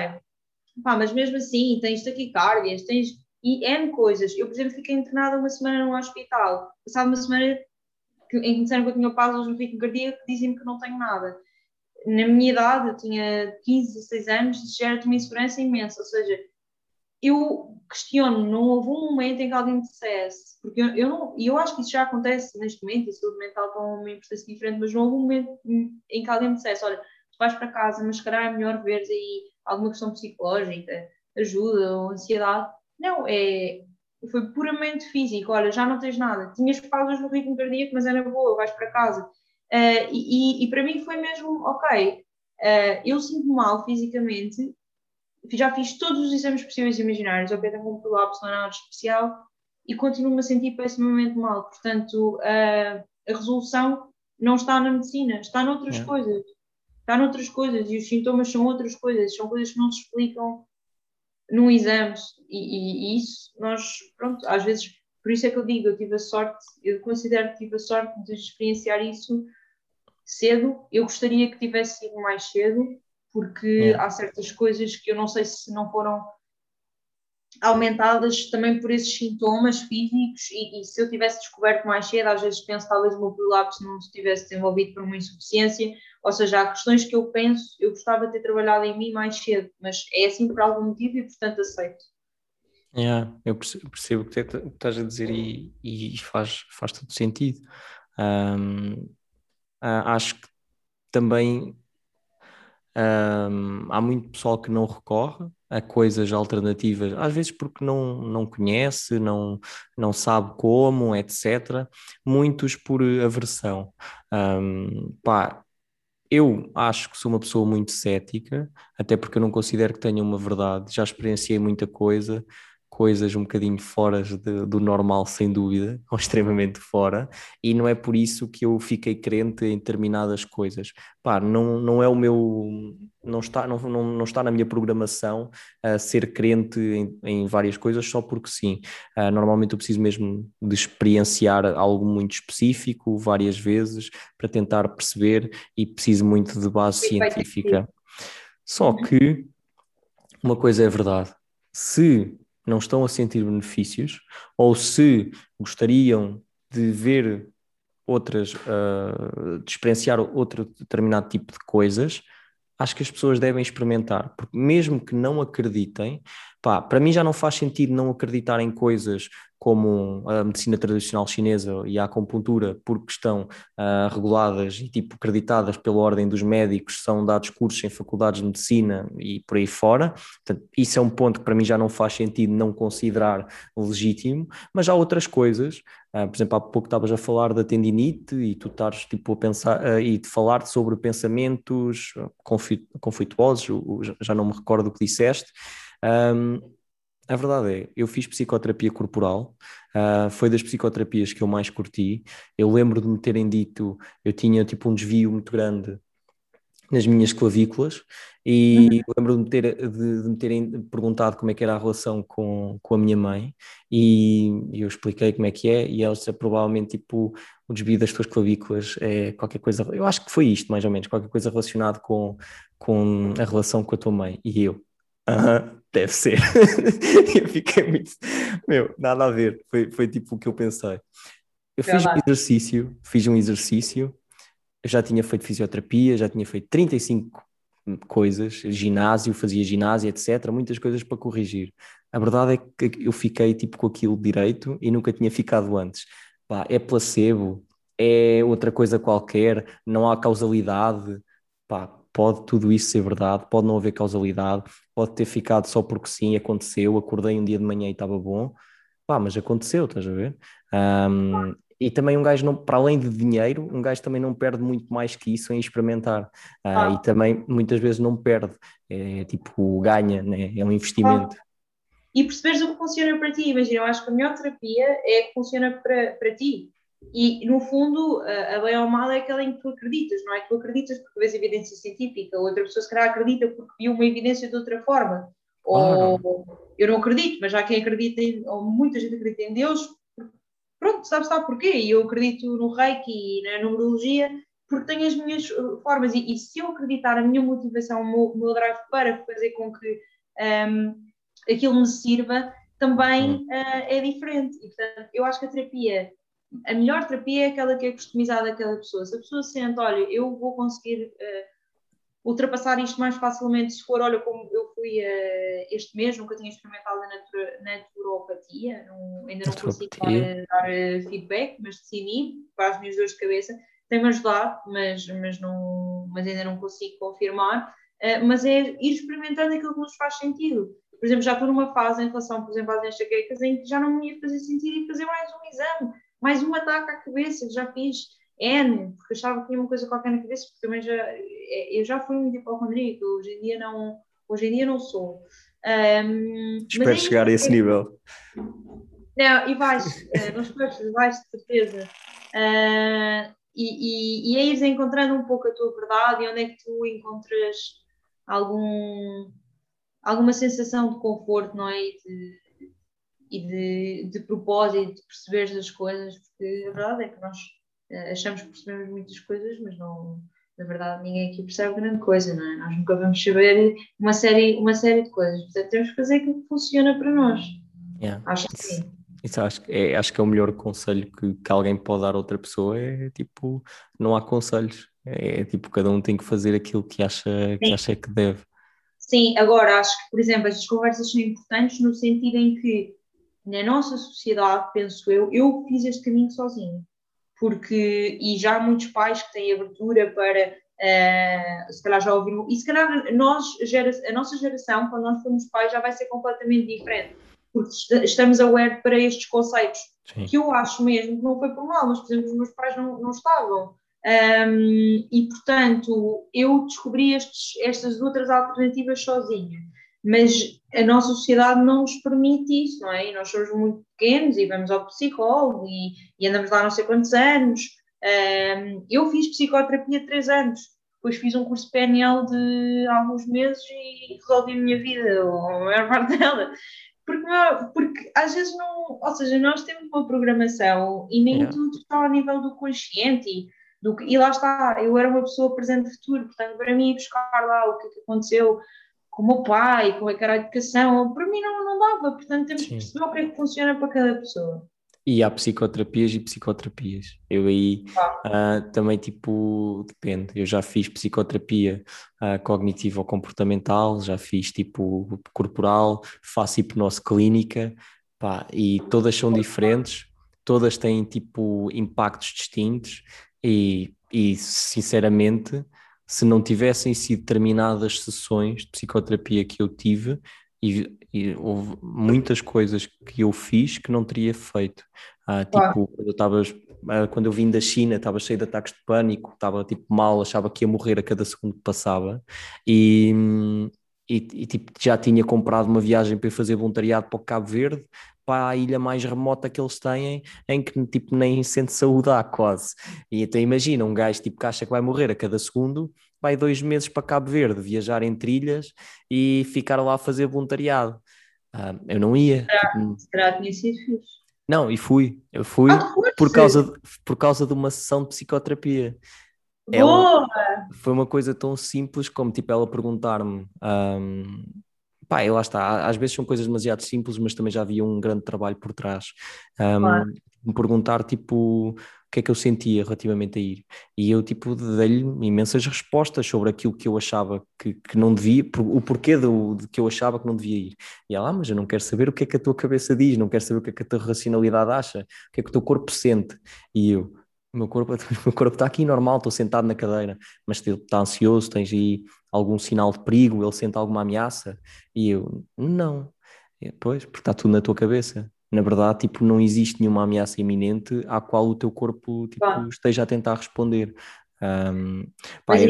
pá, mas mesmo assim tens taquicardias, tens e N coisas. Eu, por exemplo, fiquei internada uma semana num hospital. Passada uma semana que, em que disseram que eu tinha pausas no ritmo cardíaco, dizem-me que não tenho nada. Na minha idade, eu tinha 15, 16 anos, era uma insegurança imensa. Ou seja, eu questiono, não houve um momento em que alguém me dissesse, porque eu, eu não, e eu acho que isso já acontece neste momento, e saúde mental está uma importância diferente, mas não houve um momento em que alguém me dissesse, olha, tu vais para casa, mas se calhar é melhor veres aí alguma questão psicológica, ajuda ou ansiedade, não, é, foi puramente físico. Olha, já não tens nada. Tinhas pausas no ritmo cardíaco, mas era boa, vais para casa. Uh, e, e, para mim foi mesmo, ok, uh, eu sinto mal fisicamente, já fiz todos os exames possíveis e imaginários, ok, tenho um colapso, não é nada especial, e continuo-me a sentir pessimamente mal. Portanto, uh, a resolução não está na medicina, está noutras é. coisas. Está noutras coisas, e os sintomas são outras coisas, são coisas que não se explicam num exame e, e, isso nós, pronto, às vezes, por isso é que eu digo, eu tive a sorte, eu considero que tive a sorte de experienciar isso cedo, eu gostaria que tivesse sido mais cedo, porque é. há certas coisas que eu não sei se não foram aumentadas também por esses sintomas físicos e, e, se eu tivesse descoberto mais cedo, às vezes penso talvez o meu prolapso não se tivesse desenvolvido por uma insuficiência, ou seja, há questões que eu penso, eu gostava de ter trabalhado em mim mais cedo, mas é assim por algum motivo e portanto aceito. Yeah, eu percebo, o que estás a dizer e, e faz, faz todo sentido. Um, acho que também um, há muito pessoal que não recorre a coisas alternativas, às vezes porque não, não conhece, não, não sabe como, etc. Muitos por aversão. Um, pá, eu acho que sou uma pessoa muito cética, até porque eu não considero que tenha uma verdade. Já experienciei muita coisa coisas um bocadinho fora de, do normal, sem dúvida, ou extremamente fora, e não é por isso que eu fiquei crente em determinadas coisas. Pá, não, não é o meu. Não está, não, não, não está na minha programação uh, ser crente em, em, várias coisas só porque sim. Uh, normalmente eu preciso mesmo de experienciar algo muito específico várias vezes para tentar perceber e preciso muito de base científica. Só que uma coisa é verdade: se não estão a sentir benefícios ou se gostariam de ver outras, uh, de experienciar outro determinado tipo de coisas, acho que as pessoas devem experimentar, porque mesmo que não acreditem, pá, para mim já não faz sentido não acreditar em coisas como a medicina tradicional chinesa e a acupuntura, porque estão uh, reguladas e tipo acreditadas pela ordem dos médicos, são dados cursos em faculdades de medicina e por aí fora. Portanto, isso é um ponto que para mim já não faz sentido não considerar legítimo, mas há outras coisas, uh, por exemplo, há pouco estavas a falar da tendinite e tu estás tipo a pensar uh, e de falar sobre pensamentos conflituosos, já não me recordo o que disseste. Um, a verdade é, eu fiz psicoterapia corporal, uh, foi das psicoterapias que eu mais curti. Eu lembro de me terem dito, eu tinha tipo um desvio muito grande nas minhas clavículas e uhum. lembro de me, ter, de, de, me terem perguntado como é que era a relação com, com a minha mãe e, e eu expliquei como é que é e ela disse provavelmente tipo o desvio das tuas clavículas é qualquer coisa, eu acho que foi isto mais ou menos, qualquer coisa relacionado com, com a relação com a tua mãe e eu, aham, uh -huh deve ser. eu fiquei muito. Meu, nada a ver. Foi, foi tipo o que eu pensei. Eu fiz um exercício, fiz um exercício, eu já tinha feito fisioterapia, já tinha feito 35 coisas, ginásio, fazia ginásio, etc. Muitas coisas para corrigir. A verdade é que eu fiquei tipo com aquilo direito e nunca tinha ficado antes. Pá, é placebo, é outra coisa qualquer, não há causalidade. Pá, pode tudo isso ser verdade, pode não haver causalidade, pode ter ficado só porque sim, aconteceu, acordei um dia de manhã e estava bom, pá, mas aconteceu, estás a ver? Um, e também um gajo, não, para além de dinheiro, um gajo também não perde muito mais que isso em experimentar. Uh, ah. E também muitas vezes não perde, é tipo, ganha, né? é um investimento. Ah. E perceberes o que funciona para ti. Imagina, eu acho que a melhor terapia é que funciona para, para ti. E, no fundo, a, bem ou mal é aquela em que tu acreditas, não é que tu acreditas porque vês evidência científica, outra pessoa se calhar acredita porque viu uma evidência de outra forma. Ou eu não acredito, mas já quem acredita, em, ou muita gente acredita em Deus, pronto, sabe, sabe porquê? E eu acredito no reiki e na numerologia porque tenho as minhas uh, formas. E, e se eu acreditar a minha motivação, o meu, o meu drive para fazer com que um, aquilo me sirva, também uh, é diferente. E, portanto, eu acho que a terapia a melhor terapia é aquela que é customizada àquela pessoa. Se a pessoa sente, olha, eu vou conseguir uh, ultrapassar isto mais facilmente se for, olha, como eu fui uh, este mês, nunca tinha experimentado a natura, naturopatia, não, ainda não consigo dar, dar uh, feedback, mas decidi, para as minhas dores de cabeça, tem-me ajudado, mas, mas, não, mas ainda não consigo confirmar. mas é ir experimentando aquilo que nos faz sentido. Por exemplo, já estou numa fase em relação, por exemplo, às enxaquecas em que já não me ia fazer sentido e fazer mais um exame mais um ataque à cabeça, já fiz N, porque achava que tinha uma coisa qualquer na cabeça, porque também já, é, eu já fui um hipocondríaco, hoje em dia não, hoje em dia não sou. Um, Espero é chegar a esse nível. Não, e vais, eh, não esperes, vais de certeza. Uh, e, e, e é ires encontrando um pouco a tua verdade e onde é que tu encontras algum, alguma sensação de conforto, não é? E de, e de, de propósito, de perceber as coisas, porque a verdade é que nós eh, achamos que percebemos muitas coisas, mas não, na verdade ninguém aqui percebe grande coisa, não é? Nós nunca vamos saber uma série, uma série de coisas, portanto temos que fazer aquilo que funciona para nós. Yeah. Acho que sim. Isso acho, é, acho que é o melhor conselho que, que alguém pode dar a outra pessoa é tipo, não há conselhos, é, é tipo, cada um tem que fazer aquilo que acha, que acha que deve. Sim, agora acho que, por exemplo, estas conversas são importantes no sentido em que na nossa sociedade, penso eu, eu fiz este caminho sozinho, porque, e já há muitos pais que têm abertura para, uh, se calhar já ouviram, e se calhar nós, a nossa geração, quando nós formos pais, já vai ser completamente diferente, porque estamos aware para estes conceitos, Sim. que eu acho mesmo que não foi por mal, mas, por exemplo, os meus pais não, não estavam. Um, e, portanto, eu descobri estes, estas outras alternativas sozinha. Mas a nossa sociedade não nos permite isso, não é? E nós somos muito pequenos e vamos ao psicólogo e, e andamos lá não sei quantos anos. Um, eu fiz psicoterapia três anos, depois fiz um curso PNL de alguns meses e resolvi a minha vida, ou a maior parte dela. Porque, porque às vezes não, ou seja, nós temos uma programação e nem yeah. tudo está ao nível do consciente e, do, e lá está, eu era uma pessoa presente futuro, portanto para mim buscar lá o que, é que aconteceu com o meu pai, como é que era a educação, para mim não, não dava, portanto temos Sim. que perceber o que é que funciona para cada pessoa. E há psicoterapias e psicoterapias. Eu aí ah. uh, também, tipo, depende. Eu já fiz psicoterapia uh, cognitivo ou comportamental, já fiz tipo corporal, faço hipnose clínica, pá, e todas são diferentes, todas têm tipo impactos distintos e, e sinceramente se não tivessem sido terminadas sessões de psicoterapia que eu tive, e, e, houve muitas coisas que eu fiz que não teria feito. Ah, tipo, quando eu estava ah, quando eu vim da China, estava cheio de ataques de pânico, estava tipo mal, achava que ia morrer a cada segundo que passava, e, e, e tipo, já tinha comprado uma viagem para ir fazer voluntariado para o Cabo Verde, para a ilha mais remota que eles têm, em que tipo nem sente saúde há quase. E então imagina, um gajo tipo que acha que vai morrer a cada segundo, vai dois meses para Cabo Verde, viajar em trilhas e ficar lá a fazer voluntariado. Uh, eu não ia. Será, tipo, será que tinha sido fixe? Não, e fui. Eu fui ah, por, causa de, por causa de uma sessão de psicoterapia. Ela, foi uma coisa tão simples como tipo ela perguntar-me um, pá, lá está, às vezes são coisas demasiado simples, mas também já havia um grande trabalho por trás. Um, claro. Me perguntar tipo o que é que eu sentia relativamente a ir. E eu, tipo, dei-lhe imensas respostas sobre aquilo que eu achava que, que não devia, o porquê do, de que eu achava que não devia ir. E ela, ah, mas eu não quero saber o que é que a tua cabeça diz, não quero saber o que é que a tua racionalidade acha, o que é que o teu corpo sente. E eu, o meu corpo, o meu corpo está aqui normal, estou sentado na cadeira, mas está ansioso, tens aí algum sinal de perigo, ele sente alguma ameaça? E eu, não. E, pois, porque está tudo na tua cabeça na verdade, tipo, não existe nenhuma ameaça iminente à qual o teu corpo tipo, esteja a tentar responder. Um, pá, Mas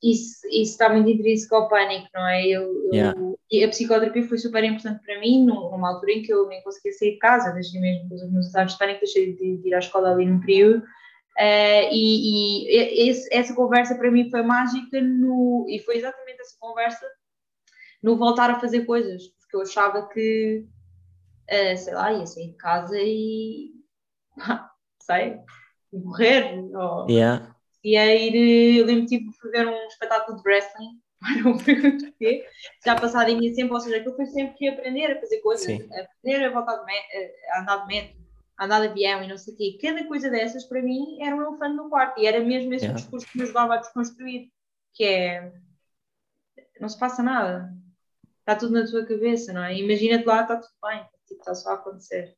isso, isso está muito intrínseco ao pânico, não é? Eu, eu yeah. A psicoterapia foi super importante para mim numa altura em que eu nem conseguia sair de casa, desde mesmo com os meus ataques de pânico, deixei de, de ir à escola ali num período. Uh, e, e esse, essa conversa para mim foi mágica no, e foi exatamente essa conversa no voltar a fazer coisas, porque eu achava que uh, sei lá, ia sair de casa e sei, morrer. Ou, yeah. Ia ir, eu lembro tipo fazer um espetáculo de wrestling, não pergunto porquê, já passado em mim sempre, ou seja, aquilo foi sempre que aprender a fazer coisas, Sim. a aprender a voltar de a andar de a andar de avião e não sei o quê. Cada coisa dessas para mim era um elefante no quarto e era mesmo esse yeah. discurso que me ajudava a desconstruir, que é não se passa nada, está tudo na tua cabeça, não é? Imagina-te lá, está tudo bem, tipo, está só a acontecer.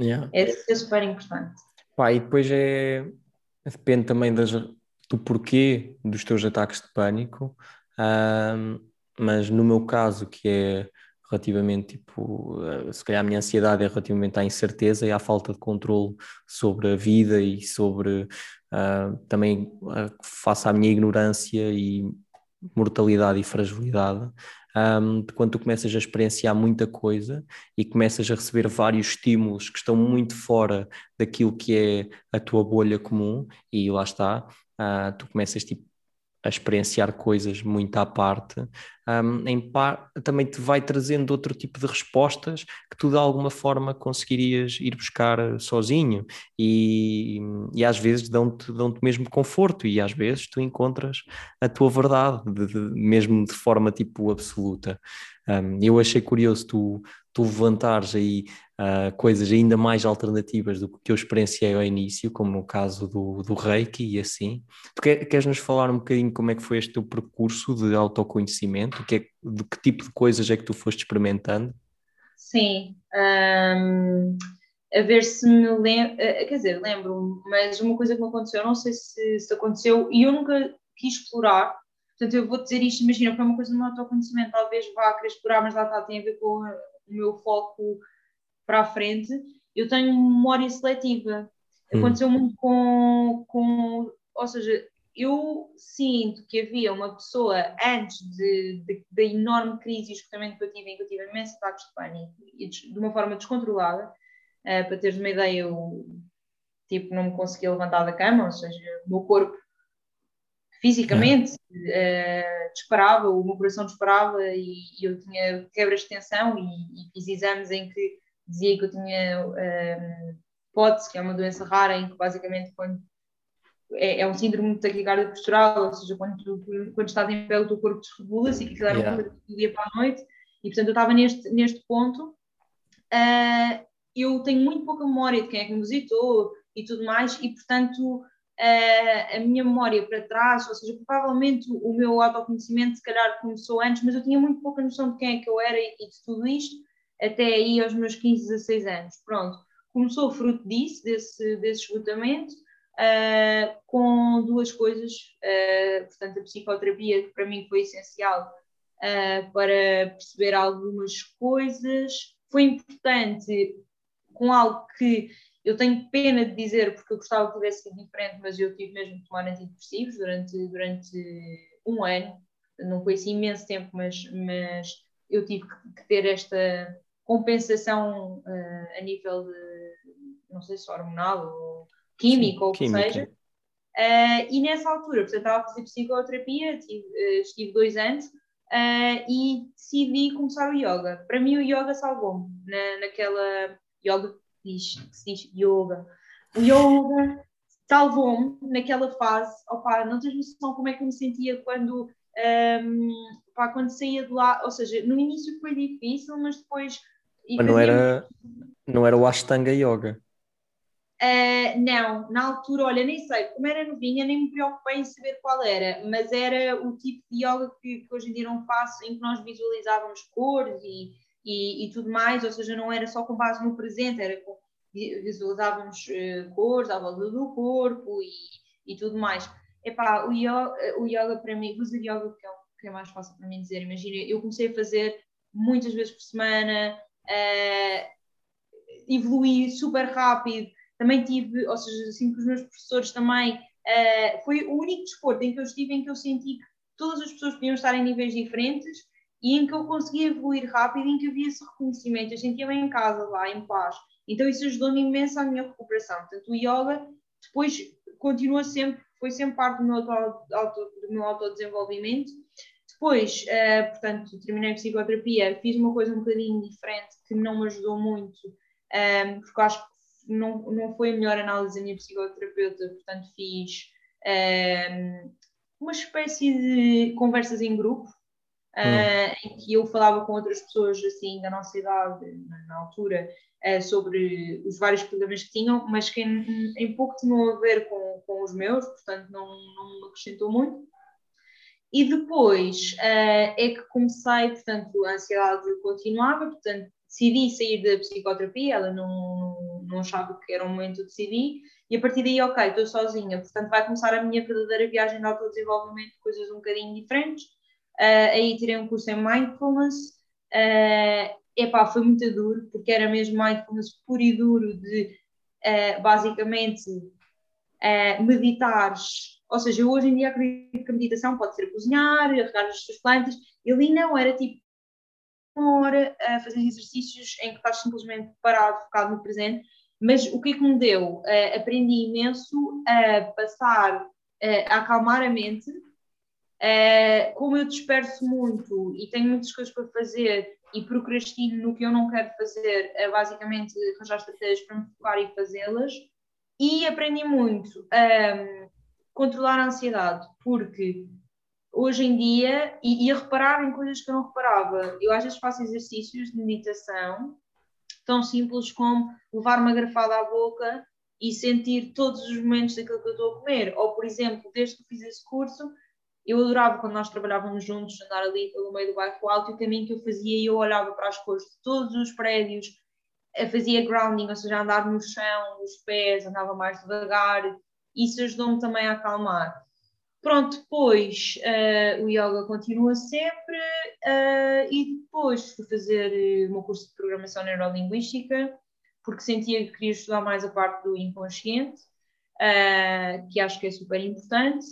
Yeah. É, é super importante. Pá, e depois é. Depende também das, do porquê dos teus ataques de pânico, um, mas no meu caso, que é relativamente, tipo, eh, se calhar a minha ansiedade é relativamente à incerteza e à falta de controle sobre a vida e sobre uh, também uh, face à minha ignorância e mortalidade e fragilidade, um, quando tu começas a experienciar muita coisa e começas a receber vários estímulos que estão muito fora daquilo que é a tua bolha comum, e lá está, uh, tu começas tipo, a experienciar coisas muito à parte, um, par, também te vai trazendo outro tipo de respostas que tu de alguma forma conseguirias ir buscar sozinho e, e às vezes dão-te dão mesmo conforto e às vezes tu encontras a tua verdade, de, de, mesmo de forma tipo absoluta. Um, eu achei curioso tu, tu levantares aí uh, coisas ainda mais alternativas do que eu experienciei ao início, como o caso do, do Reiki e assim. Tu quer, queres nos falar um bocadinho como é que foi este teu percurso de autoconhecimento? Que é, de que tipo de coisas é que tu foste experimentando? Sim. Um, a ver se me lembro, eh, quer dizer, lembro mas uma coisa que me aconteceu, não sei se, se aconteceu, e eu nunca quis explorar, portanto eu vou dizer isto, imagina, foi uma coisa do meu autoconhecimento, talvez vá querer explorar, mas lá está, tem a ver com o meu foco para a frente, eu tenho memória seletiva. Hum. Aconteceu muito com, com. Ou seja, eu sinto que havia uma pessoa antes da enorme crise e esgotamento que eu tive, em que eu tive imensos ataques de pânico, e de, de uma forma descontrolada. Uh, para teres uma ideia, eu tipo, não me conseguia levantar da cama, ou seja, o meu corpo fisicamente uh, disparava, o meu coração disparava e, e eu tinha quebras de tensão e, e, fiz exames em que dizia que eu tinha um, eh, POTS, que é uma doença rara em que basicamente quando é, é um síndrome de taquicardia postural, ou seja, quando, tu, quando estás em pé o teu corpo desregula-se e que aquilo era yeah. coisa do dia para a noite e portanto eu estava neste, neste ponto uh, eu tenho muito pouca memória de quem é que me visitou e tudo mais e portanto uh, a minha memória para trás, ou seja, provavelmente o meu autoconhecimento se calhar começou antes, mas eu tinha muito pouca noção de quem é que eu era e, e de tudo isto, até aí aos meus 15, 16 anos. Pronto, começou fruto disso, desse, desse esgotamento, uh, com duas coisas, uh, portanto, a psicoterapia, que para mim foi essencial uh, para perceber algumas coisas, foi importante com algo que eu tenho pena de dizer, porque eu gostava que tivesse sido diferente, mas eu tive mesmo de tomar antidepressivos durante, durante um ano. Não foi assim imenso tempo, mas, mas eu tive que, ter esta compensação uh, a nível de, não sei se hormonal ou químico Sim, ou o que seja. Uh, e nessa altura, portanto, estava a fazer psicoterapia, tive, uh, estive dois anos e decidi começar o yoga. Para mim, o yoga salvou-me na, naquela yoga diz, que se diz yoga. O yoga salvou-me naquela fase. Opa, não tens noção como é que eu me sentia quando, um, opa, quando saía de lá. Ou seja, no início foi difícil, mas depois. Mas não era, não era o Ashtanga Yoga. Uh, não, na altura, olha, nem sei, como era novinha, nem me preocupei em saber qual era, mas era o tipo de yoga que, que hoje em dia não faço, em que nós visualizávamos cores e, e, e, tudo mais, ou seja, não era só com base no presente, era com, visualizávamos uh, cores à volta do corpo e, e tudo mais. Epá, o yoga, o yoga para mim, fazer yoga que é, o, que é mais fácil para mim dizer, imagina, eu comecei a fazer muitas vezes por semana, uh, super rápido, também tive, ou seja, assim que os meus professores também, uh, foi o único desporto em que eu estive em que eu senti que todas as pessoas podiam estar em níveis diferentes e em que eu conseguia evoluir rápido, em que havia esse reconhecimento, eu sentia-me em casa lá, em paz. Então isso ajudou-me imenso à minha recuperação. Portanto, o yoga depois continua sempre, foi sempre parte do meu, auto, auto, do meu autodesenvolvimento. Depois, uh, portanto, terminei a psicoterapia, fiz uma coisa um bocadinho diferente que não me ajudou muito, um, ehm, porque acho que não, não foi a melhor análise da minha psicoterapeuta, portanto, fiz um, ehm, uma espécie de conversas em grupo, uh, em que eu falava com outras pessoas assim da nossa idade, na, altura, uh, sobre os vários problemas que tinham, mas que em, em, pouco tinham a ver com, com os meus, portanto não, não me acrescentou muito. E depois uh, é que comecei, portanto, a ansiedade continuava, portanto, decidi sair da psicoterapia, ela não, não achava que era o momento de decidir, e a partir daí, ok, estou sozinha, portanto, vai começar a minha verdadeira viagem de autodesenvolvimento, coisas um bocadinho diferentes, Uh, aí tirei um curso em mindfulness. Uh, epá, foi muito duro, porque era mesmo mindfulness puro e duro de uh, basicamente uh, meditares. Ou seja, hoje em dia acredito que a meditação pode ser cozinhar, regar as suas plantas. E ali não, era tipo uma hora a fazer exercícios em que estás simplesmente parado, focado no presente. Mas o que é que me deu? Uh, aprendi imenso a passar, a acalmar a mente, Uh, como eu disperso muito e tenho muitas coisas para fazer e procrastino no que eu não quero fazer, é basicamente arranjar estratégias para me focar e fazê-las. E aprendi muito a controlar a ansiedade, porque hoje em dia, e, e a reparar em coisas que eu não reparava, eu às vezes faço exercícios de meditação tão simples como levar uma garfada à boca e sentir todos os momentos daquilo que eu estou a comer. Ou, por exemplo, desde que fiz esse curso, eu adorava quando nós trabalhávamos juntos, andar ali pelo meio do bairro alto e o caminho que eu fazia, eu olhava para as cores de todos os prédios, eh, fazia grounding, ou seja, andar no chão, nos pés, andava mais devagar, isso ajudou-me também a acalmar. Pronto, depois uh, o yoga continua sempre uh, e depois fui fazer o meu curso de programação neurolinguística porque sentia que queria estudar mais a parte do inconsciente, uh, que acho que é super importante.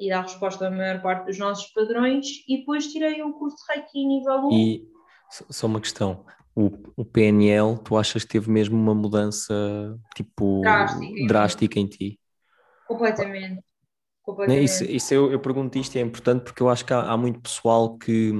E dar resposta à maior parte dos nossos padrões, e depois tirei o curso de Reiki nível 1. E só uma questão, o, o PNL, tu achas que teve mesmo uma mudança tipo Drástica. drástica em ti? Completamente. Completamente. Isso, isso eu, eu pergunto isto é importante porque eu acho que há, há muito pessoal que,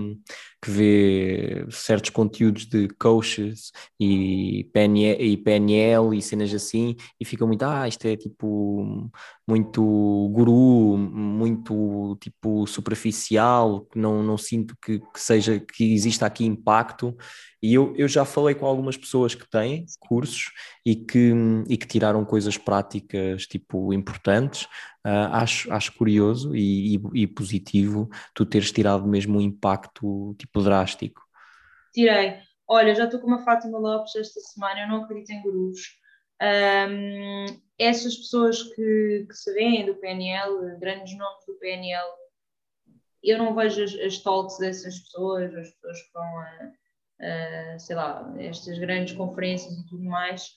que vê certos conteúdos de coaches e PNL, e PNL e cenas assim e fica muito, ah, isto é tipo muito guru, muito tipo superficial, não, não sinto que, que seja, que exista aqui impacto. E eu, eu já falei com algumas pessoas que têm cursos e que, e que tiraram coisas práticas tipo importantes. Uh, acho, acho curioso e, e, e, positivo tu teres tirado mesmo um impacto tipo drástico. Tirei. Olha, já estou com uma Fátima Lopes esta semana, eu não acredito em gurus. Um, essas pessoas que, que se veem do PNL, grandes nomes do PNL, eu não vejo as, as talks dessas pessoas, as pessoas que vão a, a sei lá, estas grandes conferências e tudo mais,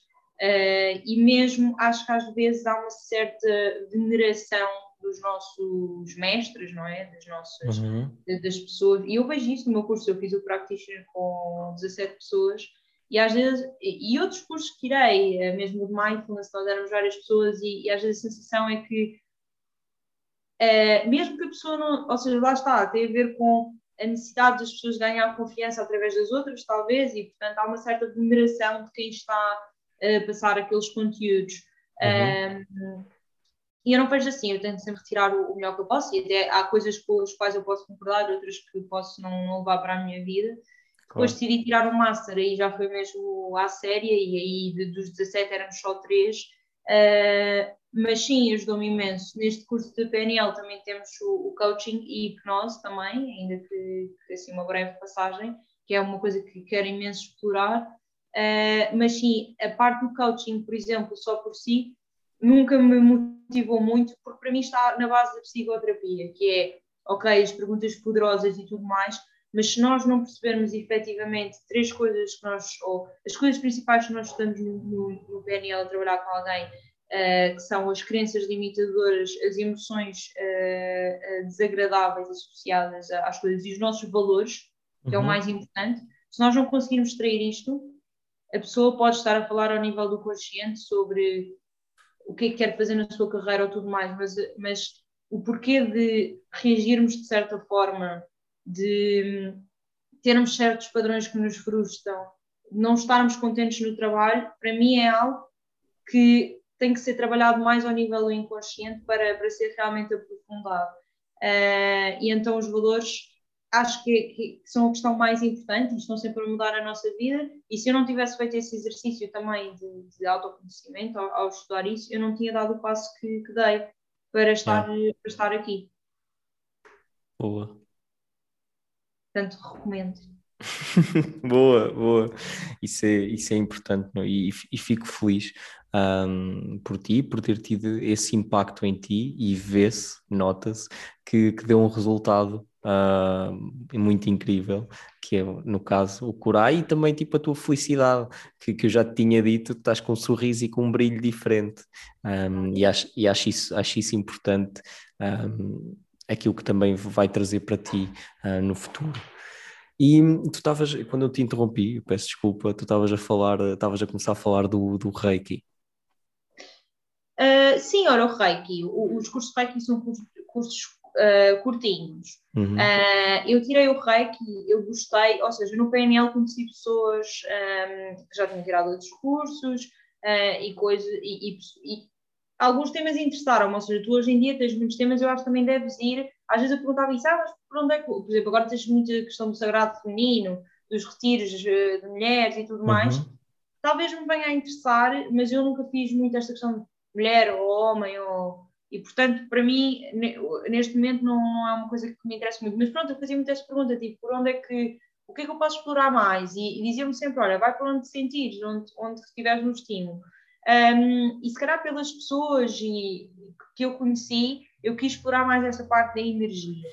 uh, e mesmo acho que às vezes há uma certa veneração dos nossos mestres, não é? Das nossas, Uhum. das pessoas, e eu vejo isso no meu curso, eu fiz o practitioner com 17 pessoas, e às vezes, e outros cursos que tirei, eh, mesmo de mindfulness, nós éramos várias pessoas, e, e às vezes a sensação é que, eh, mesmo que a pessoa não, ou seja, lá está, tem a ver com a necessidade das pessoas ganhar confiança através das outras, talvez, e portanto há uma certa veneração de quem está a passar aqueles conteúdos. Um, e eu não vejo assim, eu tento sempre retirar o, o melhor que eu posso, e até há coisas com as quais eu posso concordar, outras que posso não, não levar para a minha vida. Depois decidi tirar o Master, aí já foi mesmo à séria, e aí de, dos 17 éramos só 3. mas sim, ajudou-me imenso. Neste curso de PNL também temos o, o coaching e hipnose também, ainda que, que assim uma breve passagem, que é uma coisa que quero imenso explorar. Uh, mas sim, a parte do coaching, por exemplo, só por si, nunca me motivou muito, porque para mim está na base da psicoterapia, que é, ok, as perguntas poderosas e tudo mais, mas se nós não percebermos efetivamente três coisas que nós, ou as coisas principais que nós estamos no, no, no PNL a trabalhar com alguém, uh, que são as crenças limitadoras, as emoções uh, desagradáveis associadas às coisas e os nossos valores, que uhum. é o mais importante, se nós não conseguirmos extrair isto, a pessoa pode estar a falar ao nível do consciente sobre o que é que quer fazer na sua carreira ou tudo mais, mas, mas o porquê de reagirmos de certa forma, de termos certos padrões que nos frustram, não estarmos contentes no trabalho, para mim é algo que tem que ser trabalhado mais ao nível do inconsciente para, para ser realmente aprofundado. Uh, e então os valores acho que, que, são a questão mais importante e estão sempre a mudar a nossa vida. E se eu não tivesse feito esse exercício também de, de autoconhecimento ao, ao, estudar isso, eu não tinha dado o passo que, que dei para estar, é. para estar aqui. Boa. Portanto, recomendo. boa, boa. Isso é, isso é importante não? E, e fico feliz um, por ti, por ter tido esse impacto em ti e vê-se, nota-se que, que deu um resultado uh, muito incrível, que é, no caso, o curar e também tipo a tua felicidade, que, que eu já te tinha dito, estás com um sorriso e com um brilho diferente, um, e, acho, e acho, isso, acho isso importante, um, aquilo que também vai trazer para ti uh, no futuro. E tu estavas, quando eu te interrompi, peço desculpa, tu estavas a falar, estavas a começar a falar do, do Reiki. Uh, sim, ora, o Reiki, os cursos Reiki são cursos, cursos uh, curtinhos. Uhum. Uh, eu tirei o Reiki, eu gostei, ou seja, no PNL conheci pessoas um, que já tinham tirado outros cursos uh, e coisas, e, e, e, alguns temas interessaram-me, ou seja, tu hoje em dia tens muitos temas, eu acho que também deves ir, às vezes eu perguntava isso, ah, mas por onde é que, por exemplo, agora tens muita questão do sagrado feminino, dos retiros de mulheres e tudo mais, uhum. talvez me venha a interessar, mas eu nunca fiz muito esta questão de mulher ou homem ou e, portanto, para mim, neste momento não, não é uma coisa que me interessa muito. Mas pronto, eu fazia muito esta pergunta, tipo, por onde é que, o que é que eu posso explorar mais? E, e diziam-me sempre, olha, vai para onde te sentires, onde, onde estiveres no estímulo. Um, e se calhar pelas pessoas e, que eu conheci, eu quis explorar mais essa parte da energia.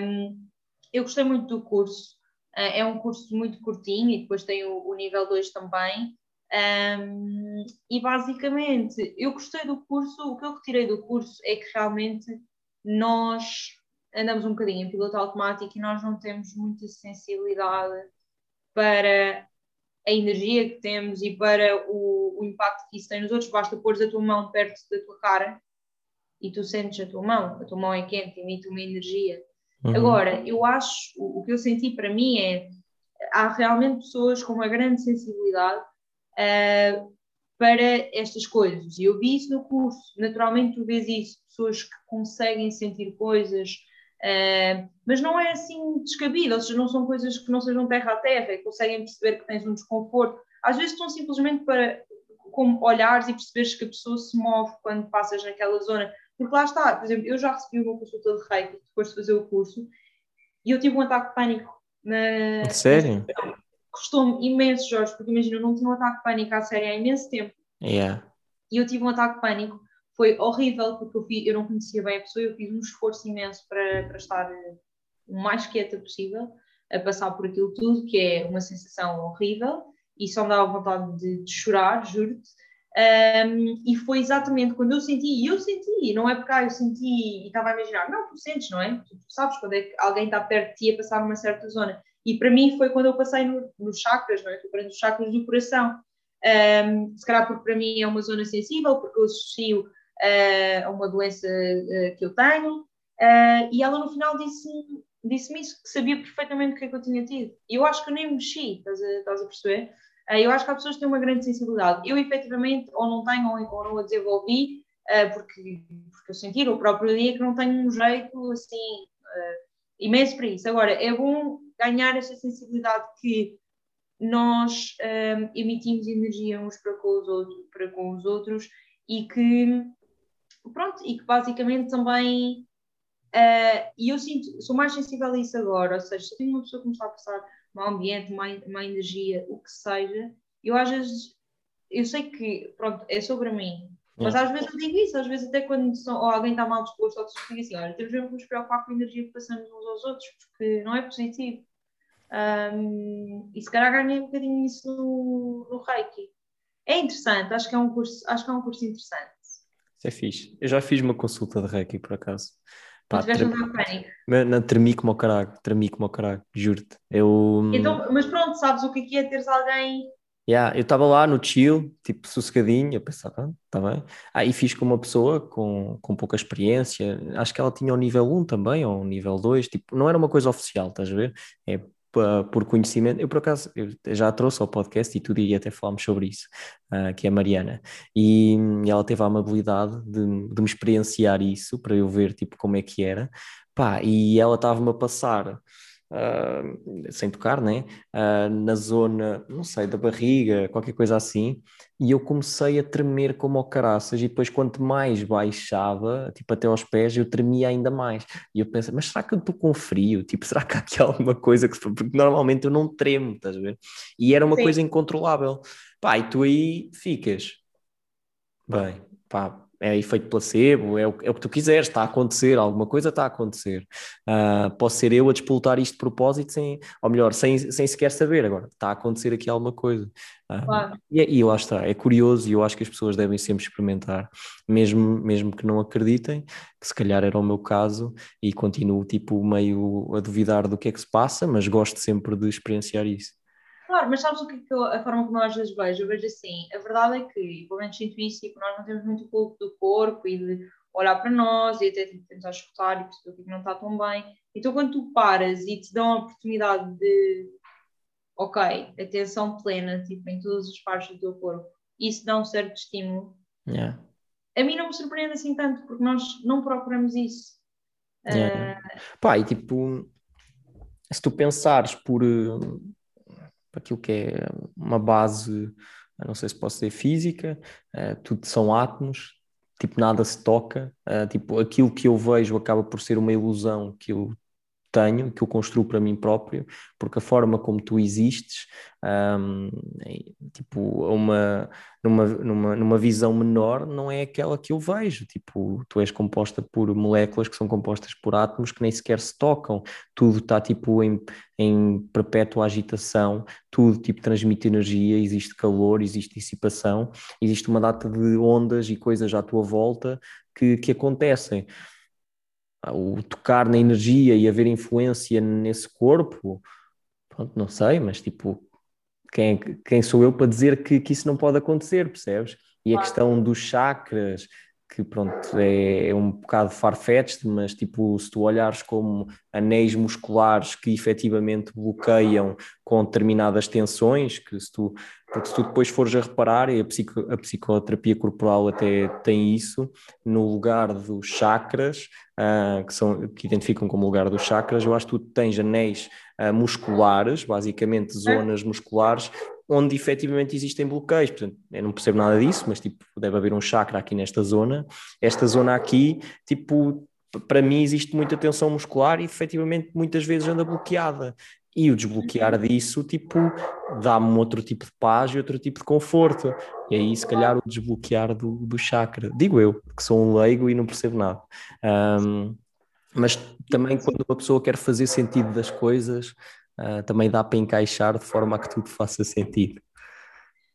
Um, eu gostei muito do curso, uh, é um curso muito curtinho e depois tem o, o nível 2 também. Um, e basicamente, eu gostei do curso, o que eu retirei do curso é que realmente nós andamos um bocadinho em piloto automático e nós não temos muita sensibilidade para a energia que temos e para o, o impacto que isso tem nos outros. Basta pôr a tua mão perto da tua cara e tu sentes a tua mão, a tua mão é quente, emite uma energia. Uhum. Agora, eu acho, o, o, que eu senti para mim é, há realmente pessoas com uma grande sensibilidade uh, para estas coisas, e eu vi isso no curso, naturalmente tu vês isso, pessoas que conseguem sentir coisas, uh, mas não é assim descabido, ou seja, não são coisas que não sejam terra a terra, e conseguem perceber que tens um desconforto, às vezes estão simplesmente para como olhares e perceberes que a pessoa se move quando passas naquela zona, porque lá está, por exemplo, eu já recebi uma consulta de reiki depois de fazer o curso e eu tive um ataque de pânico. Na... Sério? Custou-me imenso, Jorge, porque imagina, eu não tinha um ataque de pânico à série há imenso tempo. Yeah. E eu tive um ataque de pânico. Foi horrível, porque eu, fiz, eu não conhecia bem a pessoa, eu fiz um esforço imenso para, para estar o mais quieta possível, a passar por aquilo tudo, que é uma sensação horrível, e só me dava vontade de, de chorar, juro-te. Um, e foi exatamente quando eu senti, e eu senti, não é porque ah, eu senti e estava a imaginar, não, tu sentes, não é? Tu, tu, sabes quando é que alguém está perto de ti a passar numa certa zona. E para mim foi quando eu passei nos no chakras, não é? Estou nos chakras do coração. Um, se calhar porque para mim é uma zona sensível, porque eu associo uh, a uma doença uh, que eu tenho. Uh, e ela no final disse-me disse isso, que sabia perfeitamente o que é que eu tinha tido. E eu acho que eu nem mexi, estás a, estás a perceber? Eu acho que há pessoas que têm uma grande sensibilidade. Eu, efetivamente, ou não tenho ou não a desenvolvi, porque, porque eu senti o próprio dia que não tenho um jeito assim imenso para isso. Agora, é bom ganhar essa sensibilidade que nós emitimos energia uns para com os outros, para com os outros e que pronto, e que basicamente também e eu sinto, sou mais sensível a isso agora, ou seja, se eu tenho uma pessoa que me está a passar mau ambiente, má, má energia, o que seja, eu às vezes, eu sei que, pronto, é sobre mim, mas às vezes eu digo isso, às vezes até quando são, ou alguém está mal disposto, ou digo assim, olha, temos mesmo que nos preocupar com a energia que passamos uns aos outros, porque não é positivo. Um, e se calhar ganhei um bocadinho isso no, no Reiki. É interessante, acho que é um curso, acho que é um curso interessante. Isso é fixe. Eu já fiz uma consulta de Reiki, por acaso. Pá, tre... pânico. Não, tremi como o caralho, tremi como o caralho, juro-te. Eu... Então, mas pronto, sabes o que é, é teres alguém Yeah, eu estava lá no chill, tipo sossegadinho, eu pensava, está ah, bem. Aí ah, fiz com uma pessoa com, com pouca experiência, acho que ela tinha o nível 1 também, ou o nível 2, tipo, não era uma coisa oficial, estás a ver? É por conhecimento. Eu, por acaso, eu já trouxe ao podcast e tudo, e até falámos sobre isso, uh, que é a Mariana. E, e, ela teve a amabilidade de, de me experienciar isso, para eu ver, tipo, como é que era. Pá, e ela estava-me a passar uh, sem tocar, né? Uh, na zona, não sei, da barriga, qualquer coisa assim, e eu comecei a tremer como o caraças, e depois quanto mais baixava, tipo até aos pés, eu tremia ainda mais. E eu pensei, mas será que eu estou com frio? Tipo, será que há aqui alguma coisa que... Porque normalmente eu não tremo, estás a ver? E era uma Sim. coisa incontrolável. Pá, e tu aí ficas... Bem, pá, é efeito placebo, é o, é o que tu quiseres, está a acontecer, alguma coisa está a acontecer. Uh, posso ser eu a despoltar isto de propósito, sem, ou melhor, sem, sem sequer saber, agora está a acontecer aqui alguma coisa. Uh, claro. e, é, e lá está, é curioso e eu acho que as pessoas devem sempre experimentar, mesmo, mesmo que não acreditem, que se calhar era o meu caso e continuo tipo meio a duvidar do que é que se passa, mas gosto sempre de experienciar isso. Claro, mas sabes o que, que eu, a forma como eu às vezes vejo? Eu vejo assim, a verdade é que, pelo menos sinto isso, e que nós não temos muito culto do corpo e de olhar para nós e até tipo, tentar escutar e perceber o que, é que não está tão bem. Então, quando tu paras e te dão a oportunidade de, ok, atenção plena, tipo, em todas as partes do teu corpo, isso dá um certo estímulo. Yeah. A mim não me surpreende assim tanto, porque nós não procuramos isso. Yeah. Uh... Pá, e tipo, se tu pensares por para aquilo que é uma base, não sei se posso dizer física, uh, tudo são átomos, tipo nada se toca, uh, tipo aquilo que eu vejo acaba por ser uma ilusão que eu tenho, que eu construo para mim próprio, porque a forma como tu existes, um, tipo, uma, numa, numa, numa visão menor, não é aquela que eu vejo. Tipo, tu és composta por moléculas que são compostas por átomos que nem sequer se tocam, tudo está tipo em, em perpétua agitação, tudo tipo transmite energia, existe calor, existe dissipação, existe uma data de ondas e coisas à tua volta que, que acontecem. O tocar na energia e haver influência nesse corpo, pronto, não sei, mas tipo, quem, quem sou eu para dizer que, que isso não pode acontecer, percebes? E a questão dos chakras, que pronto, é, é um bocado farfetched, mas tipo, se tu olhares como anéis musculares que efetivamente bloqueiam com determinadas tensões, que se tu, porque se tu depois fores a reparar, e a, psico, a psicoterapia corporal até tem isso, no lugar dos chakras, uh, que, são, que identificam como lugar dos chakras, eu acho que tu tens anéis uh, musculares, basicamente zonas musculares, onde efetivamente existem bloqueios. Portanto, eu não percebo nada disso, mas tipo, deve haver um chakra aqui nesta zona. Esta zona aqui, tipo, para mim existe muita tensão muscular e efetivamente muitas vezes anda bloqueada. E o desbloquear disso, tipo, dá-me outro tipo de paz e outro tipo de conforto. E aí, se calhar, o desbloquear do, do chakra. Digo eu, que sou um leigo e não percebo nada. Um, mas também quando uma pessoa quer fazer sentido das coisas, uh, também dá para encaixar de forma a que tudo faça sentido.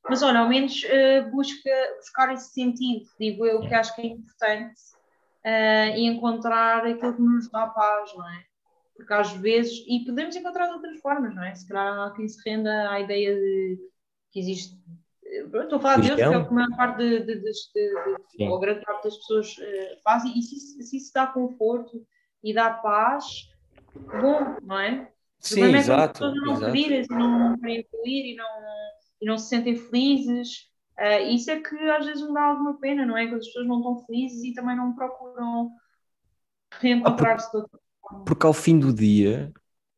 Mas olha, ao menos uh, busca buscar esse sentido, digo eu, que acho que é importante uh, e encontrar aquilo que nos dá paz, não é? Porque às vezes, e podemos encontrar de outras formas, não é? Se calhar há quem se renda à ideia de que existe. Estou a falar de Deus, porque é o que a maior parte de, de, de, de ou grande parte das pessoas uh, fazem, e se, se isso dá conforto e dá paz, bom, não é? Sim, é exato. As pessoas não pedirem e não querem incluir e não, e não se sentem felizes. Uh, isso é que às vezes me dá alguma pena, não é? Que as pessoas não estão felizes e também não procuram reencontrar-se ah, por, Porque ao fim do dia,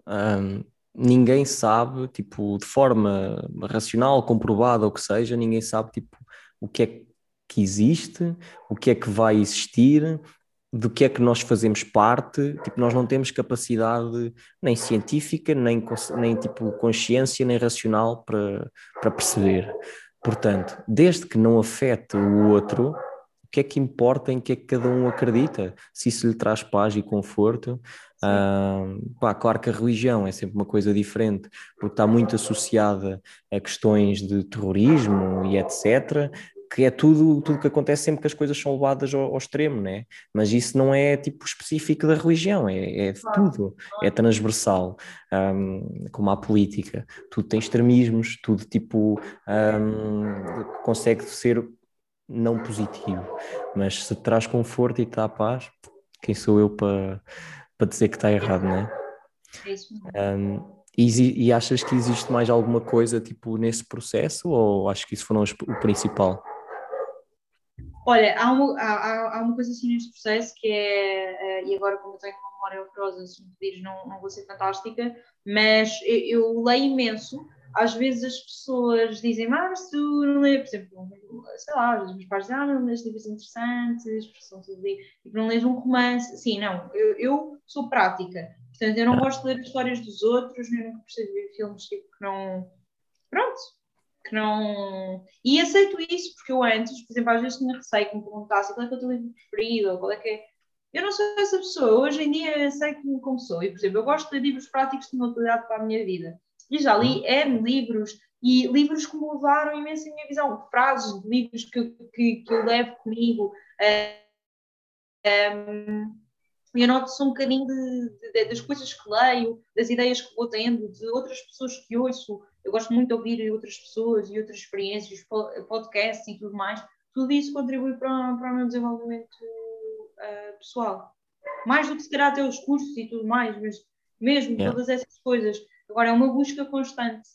um, ninguém sabe, tipo, de forma racional, comprovada ou que seja, ninguém sabe, tipo, o que é que existe, o que é que vai existir do que é que nós fazemos parte, tipo, nós não temos capacidade nem científica, nem, nem tipo consciência, nem racional para, para perceber. Portanto, desde que não afete o outro, o que é que importa em que é que cada um acredita? Se isso lhe traz paz e conforto. Ah, pá, claro que a religião é sempre uma coisa diferente, porque está muito associada a questões de terrorismo e etc que é tudo tudo que acontece sempre que as coisas são levadas ao, ao extremo, né? Mas isso não é tipo específico da religião, é, é de tudo, é transversal, um, como a política, tudo tem extremismos, tudo tipo um, consegue ser não positivo, mas se traz conforto e te dá paz, quem sou eu para, para dizer que está errado, né? É um, e, e, achas que existe mais alguma coisa tipo nesse processo ou acho que isso foi o principal? Olha, há uma, há, há uma coisa assim neste processo que é, uh, e agora como eu tenho uma memória horrorosa, se me pedires não, não vou ser fantástica, mas eu, eu, leio imenso, às vezes as pessoas dizem, mas tu não lês, por exemplo, sei lá, os meus pais dizem, ah, não lês livros interessantes, são tudo tipo, não lês um romance, sim, não, eu, eu sou prática, portanto eu não gosto de ler histórias dos outros, nem nunca gostei de ver filmes tipo que não, pronto, que não. E aceito isso, porque eu antes, por exemplo, às vezes tinha receio que me perguntasse qual é que é o teu livro preferido, ou qual é que é. Eu não sou essa pessoa, hoje em dia sei como sou. E, por exemplo, eu gosto de livros práticos de utilidade para a minha vida. E já li N livros, e livros que mudaram imenso a minha visão, frases de livros que, que, que eu levo comigo. Um, eu noto-se um bocadinho de, de, das coisas que leio, das ideias que vou tendo, de outras pessoas que ouço, eu gosto muito de ouvir outras pessoas e outras experiências, podcasts e tudo mais. Tudo isso contribui para, para o meu desenvolvimento uh, pessoal. Mais do que se terá até os cursos e tudo mais, mas mesmo yeah. todas essas coisas. Agora, é uma busca constante.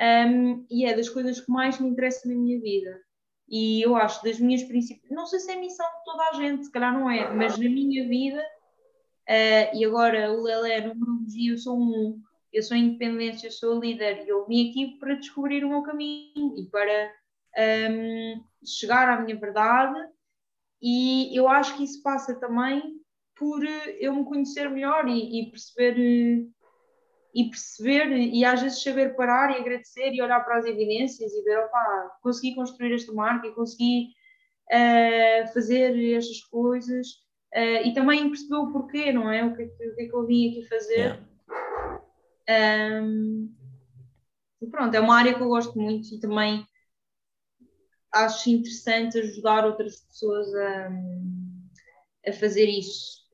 Um, e é das coisas que mais me interessam na minha vida. E eu acho das minhas principais. Não sei se é missão de toda a gente, se calhar não é, mas na minha vida, uh, e agora o Lelé, numerologia, eu sou um eu sou independência, eu sou líder e eu vim aqui para descobrir o meu caminho e para um, chegar à minha verdade e eu acho que isso passa também por eh, eu me conhecer melhor e, e perceber e perceber e às vezes saber parar e agradecer e olhar para as evidências e ver, opa, consegui construir esta marca e consegui uh, fazer estas coisas uh, e também perceber o porquê, não é? O é que, o que, é que eu vim aqui fazer. Yeah. Um, pronto, é uma área que eu gosto muito e também acho interessante ajudar outras pessoas a, a fazer isso.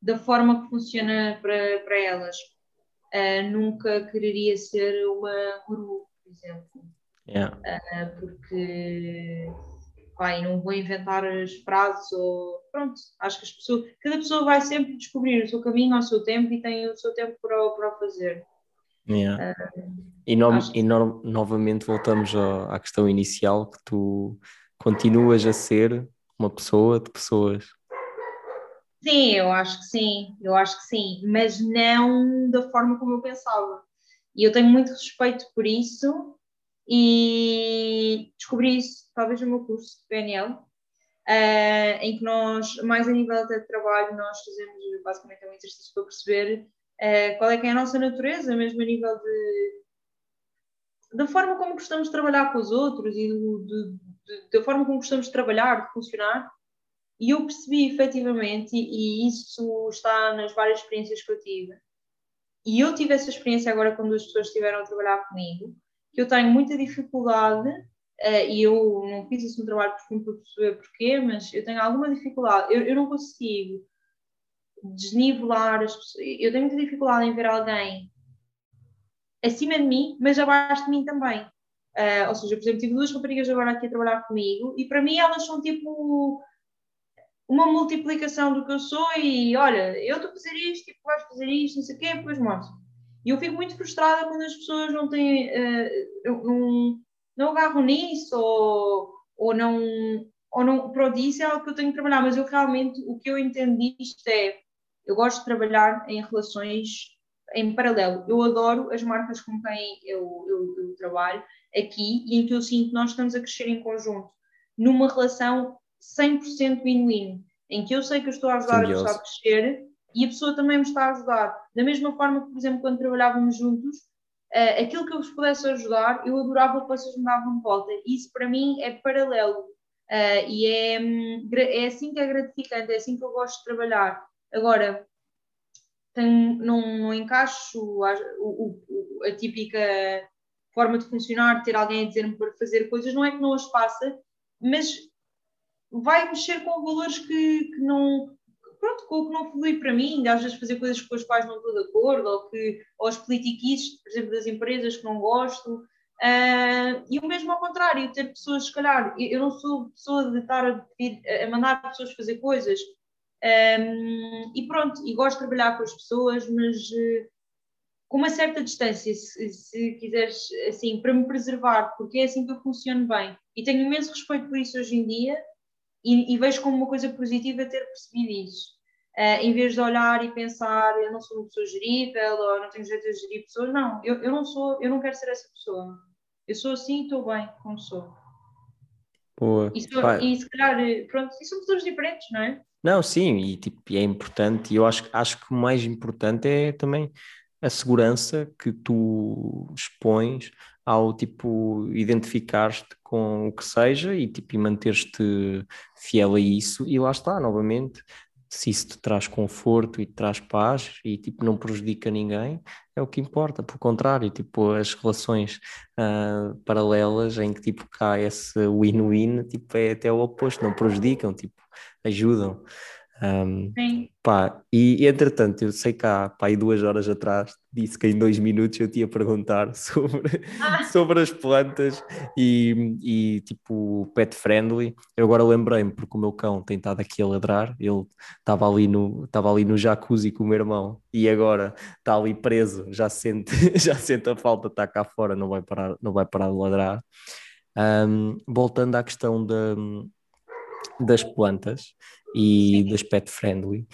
da forma que funciona para, para elas. Uh, nunca quereria ser uma guru, por exemplo. Yeah. Uh, porque pai, não vou inventar as frases ou pronto, acho que as pessoas, cada pessoa vai sempre descobrir o seu caminho ao seu tempo e tem o seu tempo para, para o fazer. Yeah. Uh, e, no, e no, novamente voltamos à, à questão inicial que tu continuas a ser uma pessoa de pessoas. Sim, eu acho que sim, eu acho que sim, mas não da forma como eu pensava. E eu tenho muito respeito por isso e descobri isso talvez no meu curso de PNL, uh, eh, em que nós, mais a nível de trabalho, nós fazemos basicamente um exercício para perceber uh, qual é que é a nossa natureza, mesmo a nível de da forma como gostamos de trabalhar com os outros e do, de, de, da forma como gostamos de trabalhar, de funcionar. E eu percebi efetivamente, e, e isso está nas várias experiências que eu tive, e eu tive essa experiência agora quando as pessoas estiveram a trabalhar comigo, que eu tenho muita dificuldade, uh, e eu não fiz isso no trabalho profundo para perceber porquê, mas eu tenho alguma dificuldade, eu, eu não consigo desnivelar as pessoas, eu tenho muita dificuldade em ver alguém acima de mim, mas abaixo de mim também. Uh, ou seja, por exemplo, tive duas raparigas agora aqui a trabalhar comigo e para mim elas são tipo uma multiplicação do que eu sou e olha, eu estou a fazer isto, tipo, vais fazer isto, não sei o quê, depois mostro. E eu fico muito frustrada quando as pessoas não têm, uh, não, não agarram nisso ou, ou não, ou não, pronto, isso é algo que eu tenho que trabalhar, mas eu realmente, o que eu entendo disto é, eu gosto de trabalhar em relações em paralelo. Eu adoro as marcas com quem eu, eu, eu trabalho aqui e em que eu sinto que nós estamos a crescer em conjunto, numa relação 100% win-win, em que eu sei que eu estou a ajudar Sim, a pessoa a crescer e a pessoa também me está a ajudar. Da mesma forma que, por exemplo, quando trabalhávamos juntos, uh, aquilo que eu vos pudesse ajudar, eu adorava que vocês me davam de volta. Isso para mim é paralelo. Uh, e é, hum, é assim que é gratificante, é assim que eu gosto de trabalhar. Agora, tem, não, não encaixo a, o, a típica forma de funcionar, ter alguém a dizer-me para fazer coisas, não é que não as faça, mas vai mexer com valores que, que não. Pronto, com o que não flui para mim, às vezes fazer coisas com as quais não estou de acordo, ou, que, ou as politiquices, por exemplo, das empresas que não gosto. Uh, e o mesmo ao contrário, ter pessoas, se calhar, eu não sou pessoa de estar a, a mandar pessoas fazer coisas, um, e pronto, e gosto de trabalhar com as pessoas, mas uh, com uma certa distância, se, se, quiseres, assim, para me preservar, porque é assim que eu funciono bem. E tenho imenso respeito por isso hoje em dia e, e vejo como uma coisa positiva ter percebido isso. Uh, em vez de olhar e pensar, eu não sou uma pessoa gerível ou não tenho jeito de gerir pessoas, não, eu, eu não sou, eu não quero ser essa pessoa. Eu sou assim e estou bem como sou. Boa. E, sou, e se calhar, pronto, e são pessoas diferentes, não é? Não, sim, e tipo, é importante, e eu acho, acho que o mais importante é também a segurança que tu expões ao tipo identificar-te com o que seja e tipo e manteres-te fiel a isso e lá está novamente se isso te traz conforto e te traz paz e tipo não prejudica ninguém é o que importa por contrário tipo as relações uh, paralelas em que tipo cá esse win-win tipo é até o oposto não prejudicam tipo ajudam. Um, Sim. Pá, e, entretanto, eu sei que há pá, duas horas atrás disse que em dois minutos eu te ia perguntar sobre, ah. sobre as plantas e, e tipo pet friendly. Eu agora lembrei-me porque o meu cão tem estado aqui a ladrar, ele estava ali no, estava ali no jacuzzi com o meu irmão e agora está ali preso, já sente, já sente a falta, está cá fora, não vai parar, não vai parar de ladrar. Um, voltando à questão da das plantas e das pet friendly.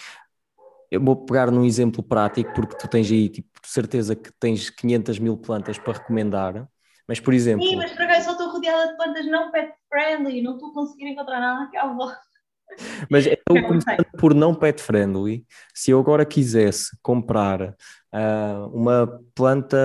Eu vou pegar num exemplo prático, porque tu tens aí, tipo, certeza que tens 500 mil plantas para recomendar, mas por exemplo... Sim, mas por acaso só estou rodeada de plantas não pet friendly, não estou conseguindo encontrar nada que à volta. Mas então, começando por não pet friendly, se eu agora quisesse comprar uh, uma planta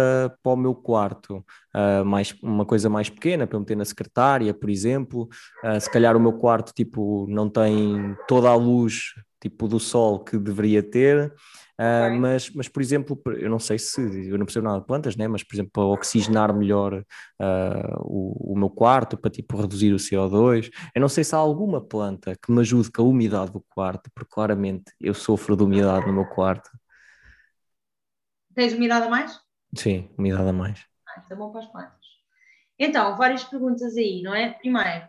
para o meu quarto, uh, mais, uma coisa mais pequena, para eu meter na secretária, por exemplo, uh, se calhar o meu quarto tipo, não tem toda a luz tipo do sol que deveria ter, Uh, mas, mas, por exemplo, eu não sei se, eu não percebo nada de plantas, né? mas, por exemplo, para oxigenar melhor uh, o, o, meu quarto, para tipo reduzir o CO2, eu não sei se há alguma planta que me ajude com a umidade do quarto, porque claramente eu sofro de umidade no meu quarto. Tens umidade a mais? Sim, umidade a mais. Isso é bom para as plantas. Então, várias perguntas aí, não é? Primeiro,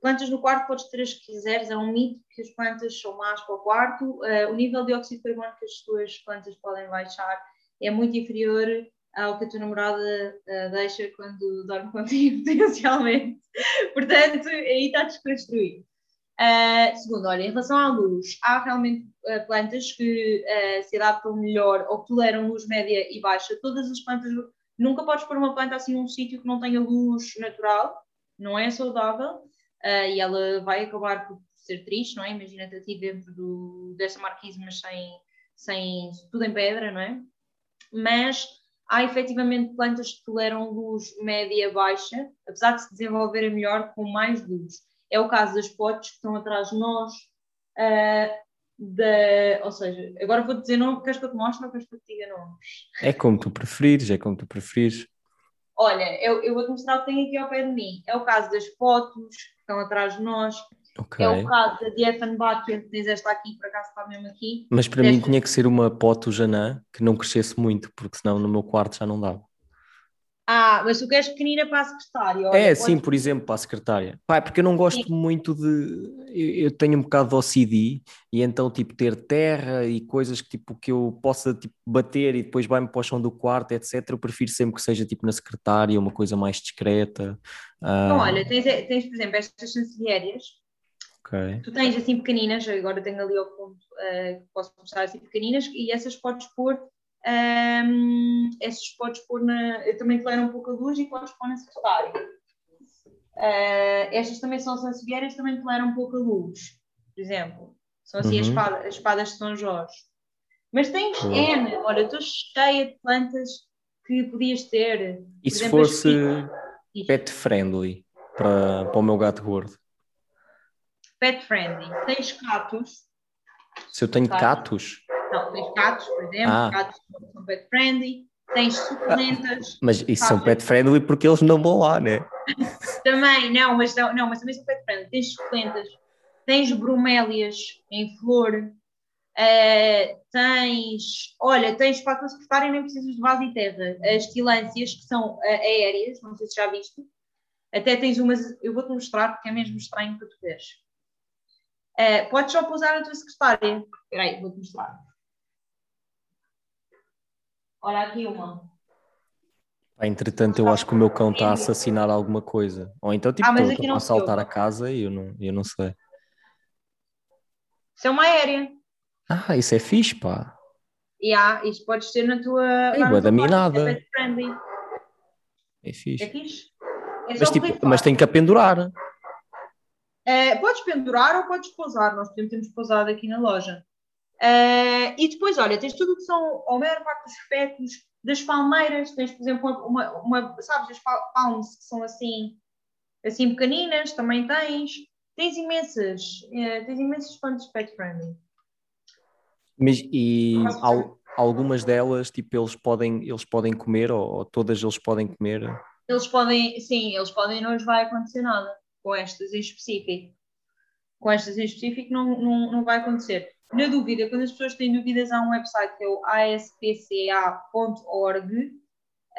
plantas no quarto podes ter as que quiseres, é um mito que as plantas são más para o quarto. Uh, o nível de óxido de carbono que as tuas plantas podem baixar é muito inferior ao que a tua namorada uh, deixa quando dorme contigo, potencialmente. Portanto, aí está desconstruído. Uh, segundo, olha, em relação à luz, há realmente uh, plantas que se adaptam melhor ou que toleram luz média e baixa. Todas as plantas, nunca podes pôr uma planta assim num sítio que não tenha luz natural, não é saudável e ela vai acabar por ser triste, não é? Imagina-te a ti dentro do, dessa marquise, mas sem, sem tudo em pedra, não é? Mas há efetivamente plantas que toleram luz média baixa, apesar de se desenvolverem melhor com mais luz. É o caso das potes que estão atrás de nós. Uh, da, ou seja, agora vou dizer nome, queres que eu te mostre ou queres que eu te diga nomes? É como tu preferires, é como tu preferires. Olha, eu, eu vou-te mostrar o que tem aqui ao pé de mim. É o caso das potos que estão atrás de nós. Okay. É o caso da Dieffenbach, que tens esta aqui, por acaso está mesmo aqui. Mas para Desta... mim tinha que ser uma poto Janã que não crescesse muito, porque senão no meu quarto já não dava. Ah, mas tu queres pequenina para a secretária? Olha, é, sim, por exemplo, para a secretária. Pai, porque eu não gosto sim. muito de. Eu tenho um bocado de OCD e então, tipo, ter terra e coisas que, tipo, que eu possa tipo, bater e depois vai-me para o chão do quarto, etc. Eu prefiro sempre que seja tipo na secretária, uma coisa mais discreta. Então, ah... olha, tens, tens, por exemplo, estas chancelhérias. Okay. Tu tens assim pequeninas, agora tenho ali ao fundo, uh, posso mostrar assim pequeninas, e essas podes pôr um, esses podes pôr na. Eu também toleram um pouco a luz e podes pôr na secretária. Uh, estas também são sansevieras, também toleram um pouco a luz, por exemplo. São assim uhum. as, espadas, as, espadas, de São Jorge. Mas tens uhum. N, olha, estou cheia de plantas que podias ter. E se exemplo, fosse pet friendly para, para o meu gato gordo? Pet friendly. Tens catos. Se eu tenho catos? Não, tens gatos, por exemplo, ah. gatos são pet friendly, tens suculentas. Mas isso são pet friendly porque eles não vão lá, né? também, não mas, não, mas também são pet friendly. Tens suculentas, tens bromélias em flor, uh, tens, olha, tens para a tua secretária nem precisas de vaso e terra. As tilâncias que são uh, aéreas, não sei se já viste. Até tens umas, eu vou-te mostrar porque é mesmo estranho para tu veres. Uh, podes só pousar a tua secretária. Espera aí, vou-te mostrar. Olha aqui uma. entretanto, eu acho que o meu cão está a assassinar alguma coisa. Ou então, tipo, ah, estou a assaltar a casa e eu não, eu não sei. Isso é uma aérea. Ah, isso é fixe, pá. Yeah, isso podes ter na tua. É da minada. É. É fixe. É fixe. É mas, tipo, mas tem que a pendurar. É, podes pendurar ou podes pousar. Nós temos pousado aqui na loja. Uh, e depois, olha, tens tudo que são, a maior parte dos espectros, das palmeiras, tens, por exemplo, uma, uma, sabes, as palms que são assim, assim pequeninas, também tens. Tens imensas, uh, tens imensas plantas pet friendly. Mas e al, algumas delas, tipo, eles podem, eles podem comer ou, ou, todas eles podem comer? Eles podem, sim, eles podem, não lhes vai acontecer nada com estas em específico. Com estas em específico não, não, não vai acontecer. Na dúvida, quando as pessoas têm dúvidas, há um website que é o aspca.org, uh,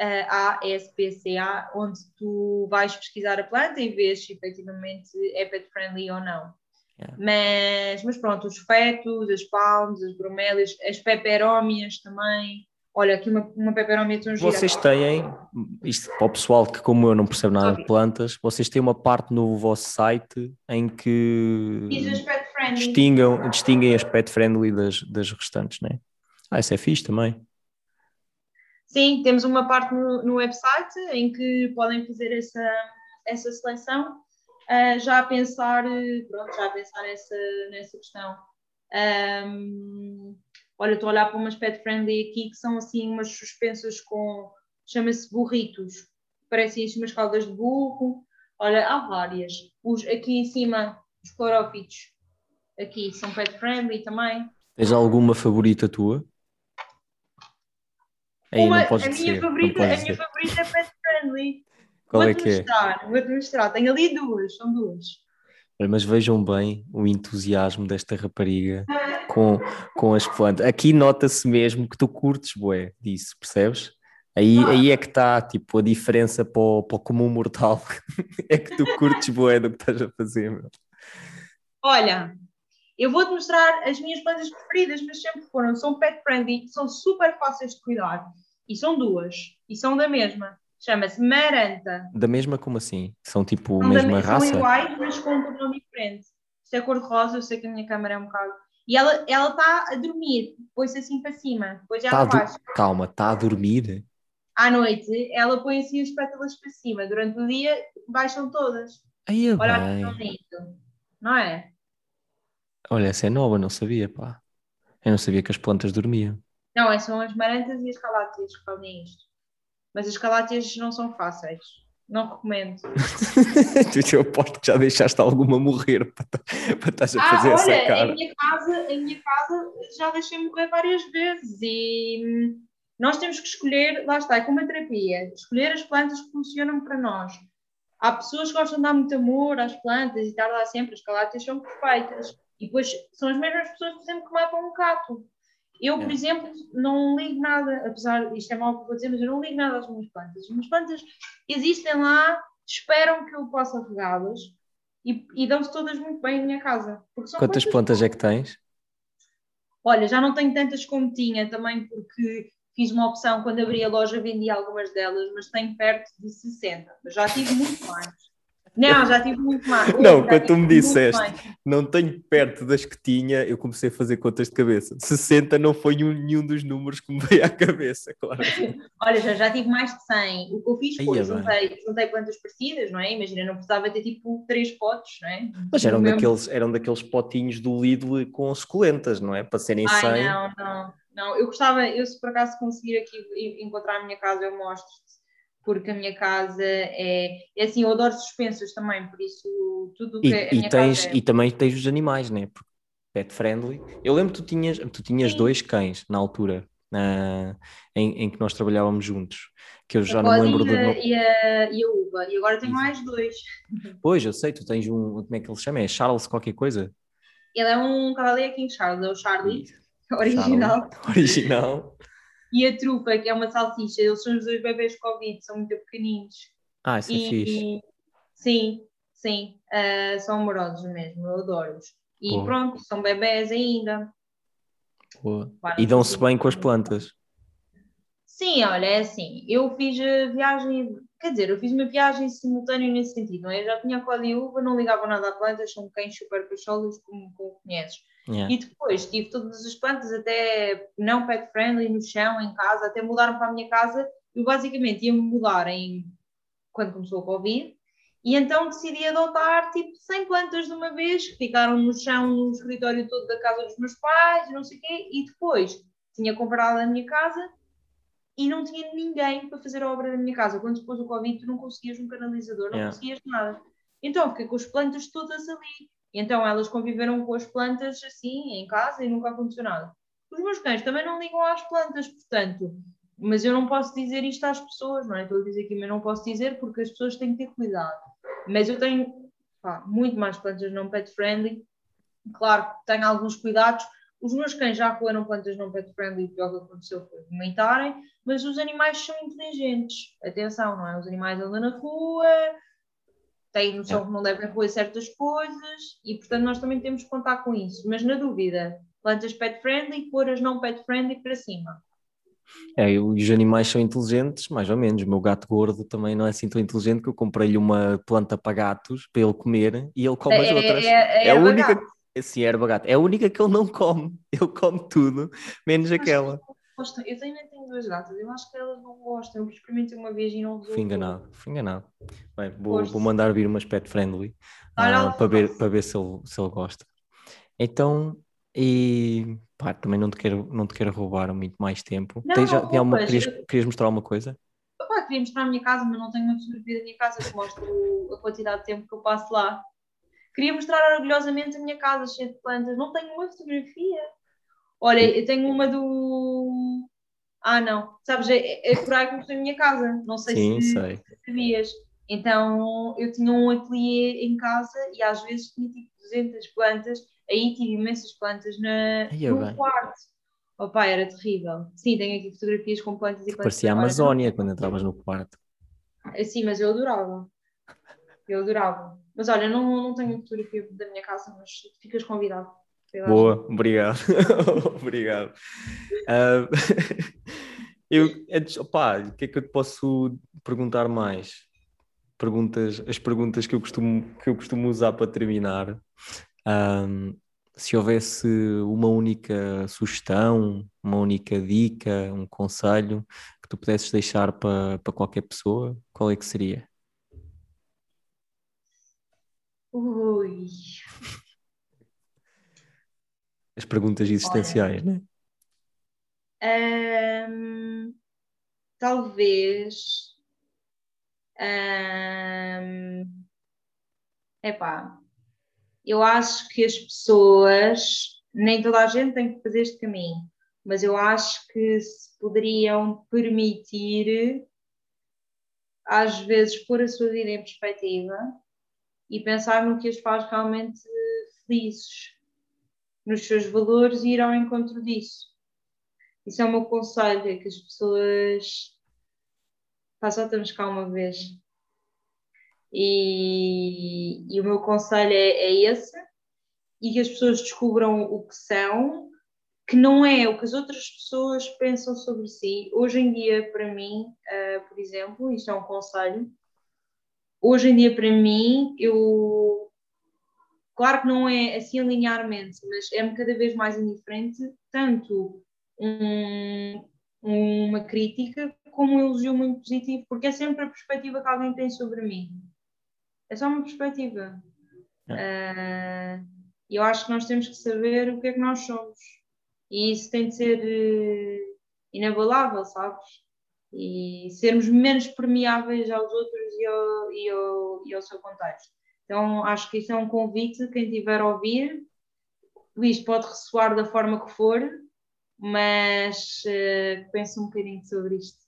eh, ASPCA, onde tu vais pesquisar a planta e vês se efetivamente é pet friendly ou não. Yeah. Mas, mas pronto, os fetos, as palmas, as bromélias, as peperómias também. Olha, aqui uma, uma peperómia tão. Vocês têm, isto para o pessoal que como eu não percebo nada de plantas, vocês têm uma parte no vosso site em que... Diz as. Distingam, distinguem as pet friendly das, das restantes, não é? Ah, isso é fixe também. Sim, temos uma parte no, no website em que podem fazer essa, essa seleção, uh, já a pensar, pronto, já a pensar nessa, nessa questão. Um, olha, estou a olhar para umas pet friendly aqui que são assim umas suspensas com, chama-se burritos, parecem assim umas caldas de burro. Olha, há várias. Os, aqui em cima, os clorófitos, aqui são pet friendly também. Tens alguma favorita tua? Aí Uma, não podes a minha, dizer. não favorita, a podes minha dizer. favorita é pet friendly. Qual é Vou-te que é? mostrar, vou-te mostrar. Tenho ali duas, são duas. Mas vejam bem o entusiasmo desta rapariga com, com as plantas. Aqui nota-se mesmo que tu curtes, bué, disso, percebes? Aí, Ah. aí é que está, tipo, a diferença para o, para o comum mortal. é que tu curtes, bué, do que estás a fazer, meu. Olha, eu vou-te mostrar as minhas plantas preferidas, mas sempre foram. São pet friendly, são super fáceis de cuidar. E são duas. E são da mesma. Chama-se Maranta. Da mesma como assim? São tipo a mesma me- são raça? iguais, mas com um padrão diferente. Isto é cor-de-rosa, eu sei que a minha câmera é um bocado. E ela está a dormir, põe-se assim para cima, depois já Tá baixo. Calma, está a dormir? À noite, ela põe assim as pétalas para cima. Durante o dia, baixam todas. Aí é Olha que bem. tão lindo. Não é? Olha, essa é nova, não sabia, pá. Eu não sabia que as plantas dormiam. Não, é, são as marantas e as calátias que fazem isto. Mas as calátias não são fáceis. Não recomendo. eu aposto que já deixaste alguma morrer para, para estás a Ah, fazer essa olha, em cara. minha casa, em minha casa já deixei morrer várias vezes e hum, nós temos que escolher, lá está, é como a terapia, escolher as plantas que funcionam para nós. Há pessoas que gostam de dar muito amor às plantas e estar lá sempre, as calátias são perfeitas. E depois são as mesmas pessoas, por exemplo, que matam um gato. Eu, por É. exemplo, não ligo nada, apesar, isto é mal que vou dizer, mas eu não ligo nada às minhas plantas. As minhas plantas existem lá, esperam que eu possa regá-las e, e dão-se todas muito bem na minha casa. Quantas plantas é que tens? Olha, já não tenho tantas como tinha, também porque fiz uma opção, quando abri a loja vendi algumas delas, mas tenho perto de 60. Mas já tive muito mais. Não, já tive muito mais. Não, Já quando tu me disseste. mais. Não tenho perto das que tinha, eu comecei a fazer contas de cabeça. 60 não foi um- nenhum dos números que me veio à cabeça, claro. Olha, já, já tive mais de 100. O que eu fiz foi, é bem. juntei, juntei plantas parecidas, não é? Imagina, não precisava ter tipo três potes, não é? Mas eram No mesmo- daqueles, eram daqueles potinhos do Lidl com suculentas, não é? Para serem 100. Ai, não, não, não. Eu gostava, eu se por acaso conseguir aqui encontrar a minha casa, eu mostro-te, porque a minha casa é, é assim, eu adoro suspensas também, por isso tudo o que E, a e minha tens, casa é. e também tens os animais, né? Porque pet friendly. Eu lembro que tu tinhas, tu tinhas Sim. dois cães na altura ah, em, em que nós trabalhávamos juntos. Que eu já a não me lembro do e, a, nome. e, a, e a uva, e agora tenho mais dois. Pois, eu sei, tu tens um. Como é que ele se chama? É Charles qualquer coisa? Ele é um Cavalier King Charles, é o Charlie, original, Charlie. Original. e a trufa, que é uma salsicha, eles são os dois bebês Covid, são muito pequeninos. Ah, isso é fixe. E sim, sim, ah, são amorosos mesmo, eu adoro-os. E Boa. pronto, são bebés ainda. Boa. E dão-se bem com as plantas. Sim, olha, é assim, eu fiz a viagem, quer dizer, eu fiz uma viagem simultânea nesse sentido, não é? Eu já tinha a e uva, não ligava nada a plantas, são cães super cacholas, como, como conheces. Yeah. E depois tive todas as plantas, até não pet friendly, no chão, em casa, até mudaram para a minha casa. Eu basicamente ia-me mudar em, quando começou a Covid, e então decidi adotar tipo 100 plantas de uma vez, que ficaram no chão, no escritório todo da casa dos meus pais, não sei o quê, e depois tinha comprado a minha casa e não tinha ninguém para fazer a obra da minha casa. Quando depois do Covid, tu não conseguias um canalizador, não Yeah. conseguias nada. Então fiquei com as plantas todas ali. Então elas conviveram com as plantas assim, em casa, e nunca aconteceu nada. Os meus cães também não ligam às plantas, portanto, mas eu não posso dizer isto às pessoas, não é? Estou a dizer aqui, mas não posso dizer porque as pessoas têm que ter cuidado. Mas eu tenho pá, muito mais plantas não pet friendly. Claro tenho alguns cuidados. Os meus cães já roeram plantas não pet friendly, o pior que aconteceu foi vomitarem, mas os animais são inteligentes. Atenção, não é? Os animais andam na rua, têm noção que não devem roer certas coisas e, portanto, nós também temos que contar com isso. Mas, na dúvida, plantas pet friendly, pôr as não pet friendly para cima. É, e os animais são inteligentes, mais ou menos. O meu gato gordo também não é assim tão inteligente que eu comprei-lhe uma planta para gatos para ele comer e ele come as outras. É, é, É a única. gata. Sim, erva gato. É a única que ele não come. Ele come tudo, menos aquela. Gostam. Eu também tenho duas gatas, eu acho que elas não gostam. Eu experimentei uma vez e não resultou. Fui enganado, fui enganado. Bem, vou, vou mandar vir umas pet friendly ah, lá, para, ver, para ver se ele, se ele gosta. Então, e pá, também não te quero, não te quero roubar muito mais tempo. Não, Tens já- não alguma- querias, querias mostrar alguma coisa? Queria mostrar a minha casa, mas não tenho uma fotografia da minha casa que mostra o- a quantidade de tempo que eu passo lá. Queria mostrar orgulhosamente a minha casa cheia de plantas. Não tenho uma fotografia. Olha, eu tenho uma do. Ah, não. Sabes, é, é por aí que a minha casa. Não sei Sim, se, sei. se sabias. Então, eu tinha um ateliê em casa e às vezes tinha tipo 200 plantas. Aí tive imensas plantas na, Ai, é no bem. quarto. Opa, era terrível. Sim, tenho aqui fotografias com plantas e plantas. Parecia a Amazónia quando entravas no quarto. Sim, mas eu adorava. Eu adorava. Mas olha, não, não tenho fotografia da minha casa, mas ficas convidado. Boa, obrigado. obrigado. Ah, eu, antes, opá, o que é que eu te posso perguntar mais? Perguntas, as perguntas que eu costumo, que eu costumo usar para terminar. Ahm, se houvesse uma única sugestão, uma única dica, um conselho que tu pudesses deixar para, para qualquer pessoa, qual é que seria? Ui. As perguntas existenciais, né? Ahm, talvez. ahm, epá, eu acho que as pessoas, nem toda a gente tem que fazer este caminho, mas eu acho que se poderiam permitir, às vezes, pôr a sua vida em perspectiva e pensar no que as faz realmente felizes, nos seus valores e ir ao encontro disso. Isso é o meu conselho, é que as pessoas. Pá, só estamos cá uma vez. E, e o meu conselho é, é esse, e que as pessoas descubram o que são, que não é o que as outras pessoas pensam sobre si. Hoje em dia, para mim, ah, por exemplo, isto é um conselho, hoje em dia, para mim, eu. Claro que não é assim linearmente, mas é-me cada vez mais indiferente, tanto um- uma crítica como um elogio muito positivo, porque é sempre a perspectiva que alguém tem sobre mim. É só uma perspectiva. Ah, E eu acho que nós temos que saber o que é que nós somos. E isso tem de ser eh, inabalável, sabes? E sermos menos permeáveis aos outros e ao, e ao, e ao seu contexto. Então, acho que isso é um convite, quem tiver a ouvir, isto pode ressoar da forma que for, mas eh, pense um bocadinho sobre isto.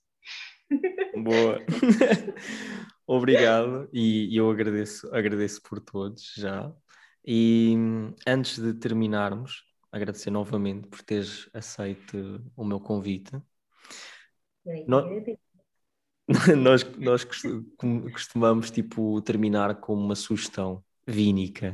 Boa. Obrigado e eu agradeço, agradeço por todos já. E antes de terminarmos, agradecer novamente por teres aceito o meu convite. Não- Nós, nós costumamos tipo, terminar com uma sugestão vínica,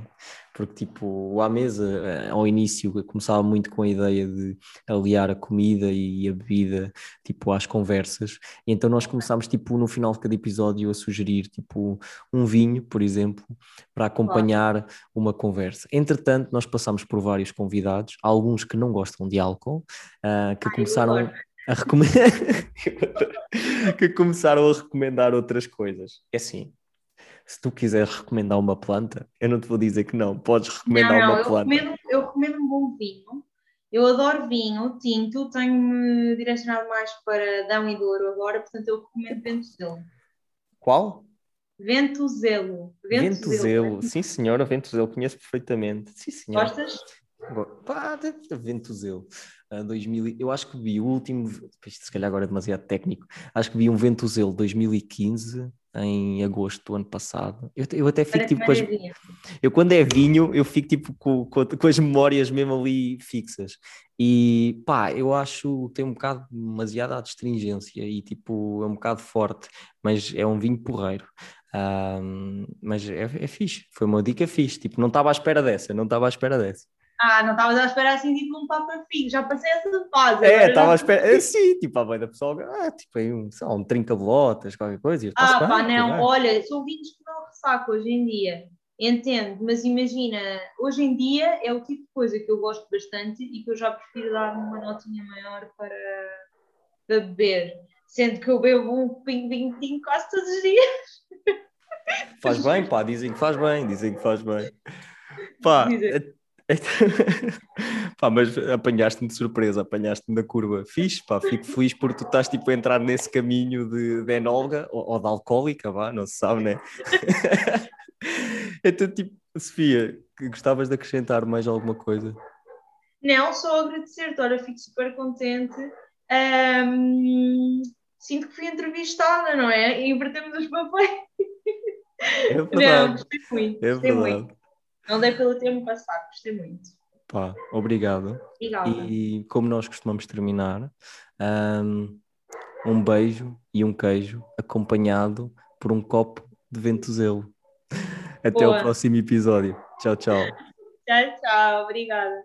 porque tipo, à mesa, eh, ao início, começava muito com a ideia de aliar a comida e a bebida tipo, às conversas, e então nós começámos tipo, no final de cada episódio a sugerir tipo, um vinho, por exemplo, para acompanhar uma conversa. Entretanto, nós passámos por vários convidados, alguns que não gostam de álcool, ah, que começaram. A recomendar que começaram a recomendar outras coisas. É assim, se tu quiseres recomendar uma planta, eu não te vou dizer que não, podes recomendar Não, não, uma planta. recomendo, eu recomendo um bom vinho. Eu adoro vinho tinto, tenho-me direcionado mais para Dão e Douro agora, portanto eu recomendo Ventuzelo. Qual? Ventuzelo. Ventuzelo. Sim, senhora, Ventuzelo, conheço perfeitamente. Sim, senhora. Gostas? Go- Pá, Ventuzelo. Ah, 2000, e- eu acho que vi o último, se calhar agora é demasiado técnico, acho que vi um Ventuzelo 2015 em agosto do ano passado. Eu, eu até fico Parece tipo com as. Eu, quando é vinho, eu fico tipo com, com, com as memórias mesmo ali fixas. E pá, eu acho que tem um bocado demasiada astringência e tipo é um bocado forte, mas é um vinho porreiro. Ahm, mas é, é fixe, foi uma dica fixe. Tipo, não estava à espera dessa, não estava à espera dessa. Ah, não estavas à espera assim tipo um Papa Figo, já passei essa fase. É, estava à já- espera, é, sim, tipo, a da pessoa, ah, tipo, aí um, sei lá, um trinca-botas, qualquer coisa. e eu, "Tá-se Ah, pá, bem, não, tá bem." olha, são vinhos que não ressaca hoje em dia. Entendo, mas imagina, hoje em dia é o tipo de coisa que eu gosto bastante e que eu já prefiro dar uma notinha maior para, para beber. Sendo que eu bebo um vinho, vinho, vinho quase todos os dias. Faz bem, pá, dizem que faz bem, dizem que faz bem. Pá, Dizem. pá, mas apanhaste-me de surpresa, apanhaste-me da curva. Fixe, pá, fico feliz porque tu estás tipo a entrar nesse caminho de, de enóloga ou, ou de alcoólica, vá, não se sabe, né? então, tipo, Sofia, gostavas de acrescentar mais alguma coisa? Não, só agradecer-te, olha, fico super contente Um, sinto que fui entrevistada, não é? E invertemos os papéis. É verdade. Não, gostei muito. É verdade. muito. Não dei pelo tempo passado, gostei muito. Pá, obrigado. Obrigada. E como nós costumamos terminar, hum, um beijo e um queijo acompanhado por um copo de ventozelo. Até Boa. o próximo episódio. Tchau, tchau. Tchau, tchau. Obrigada.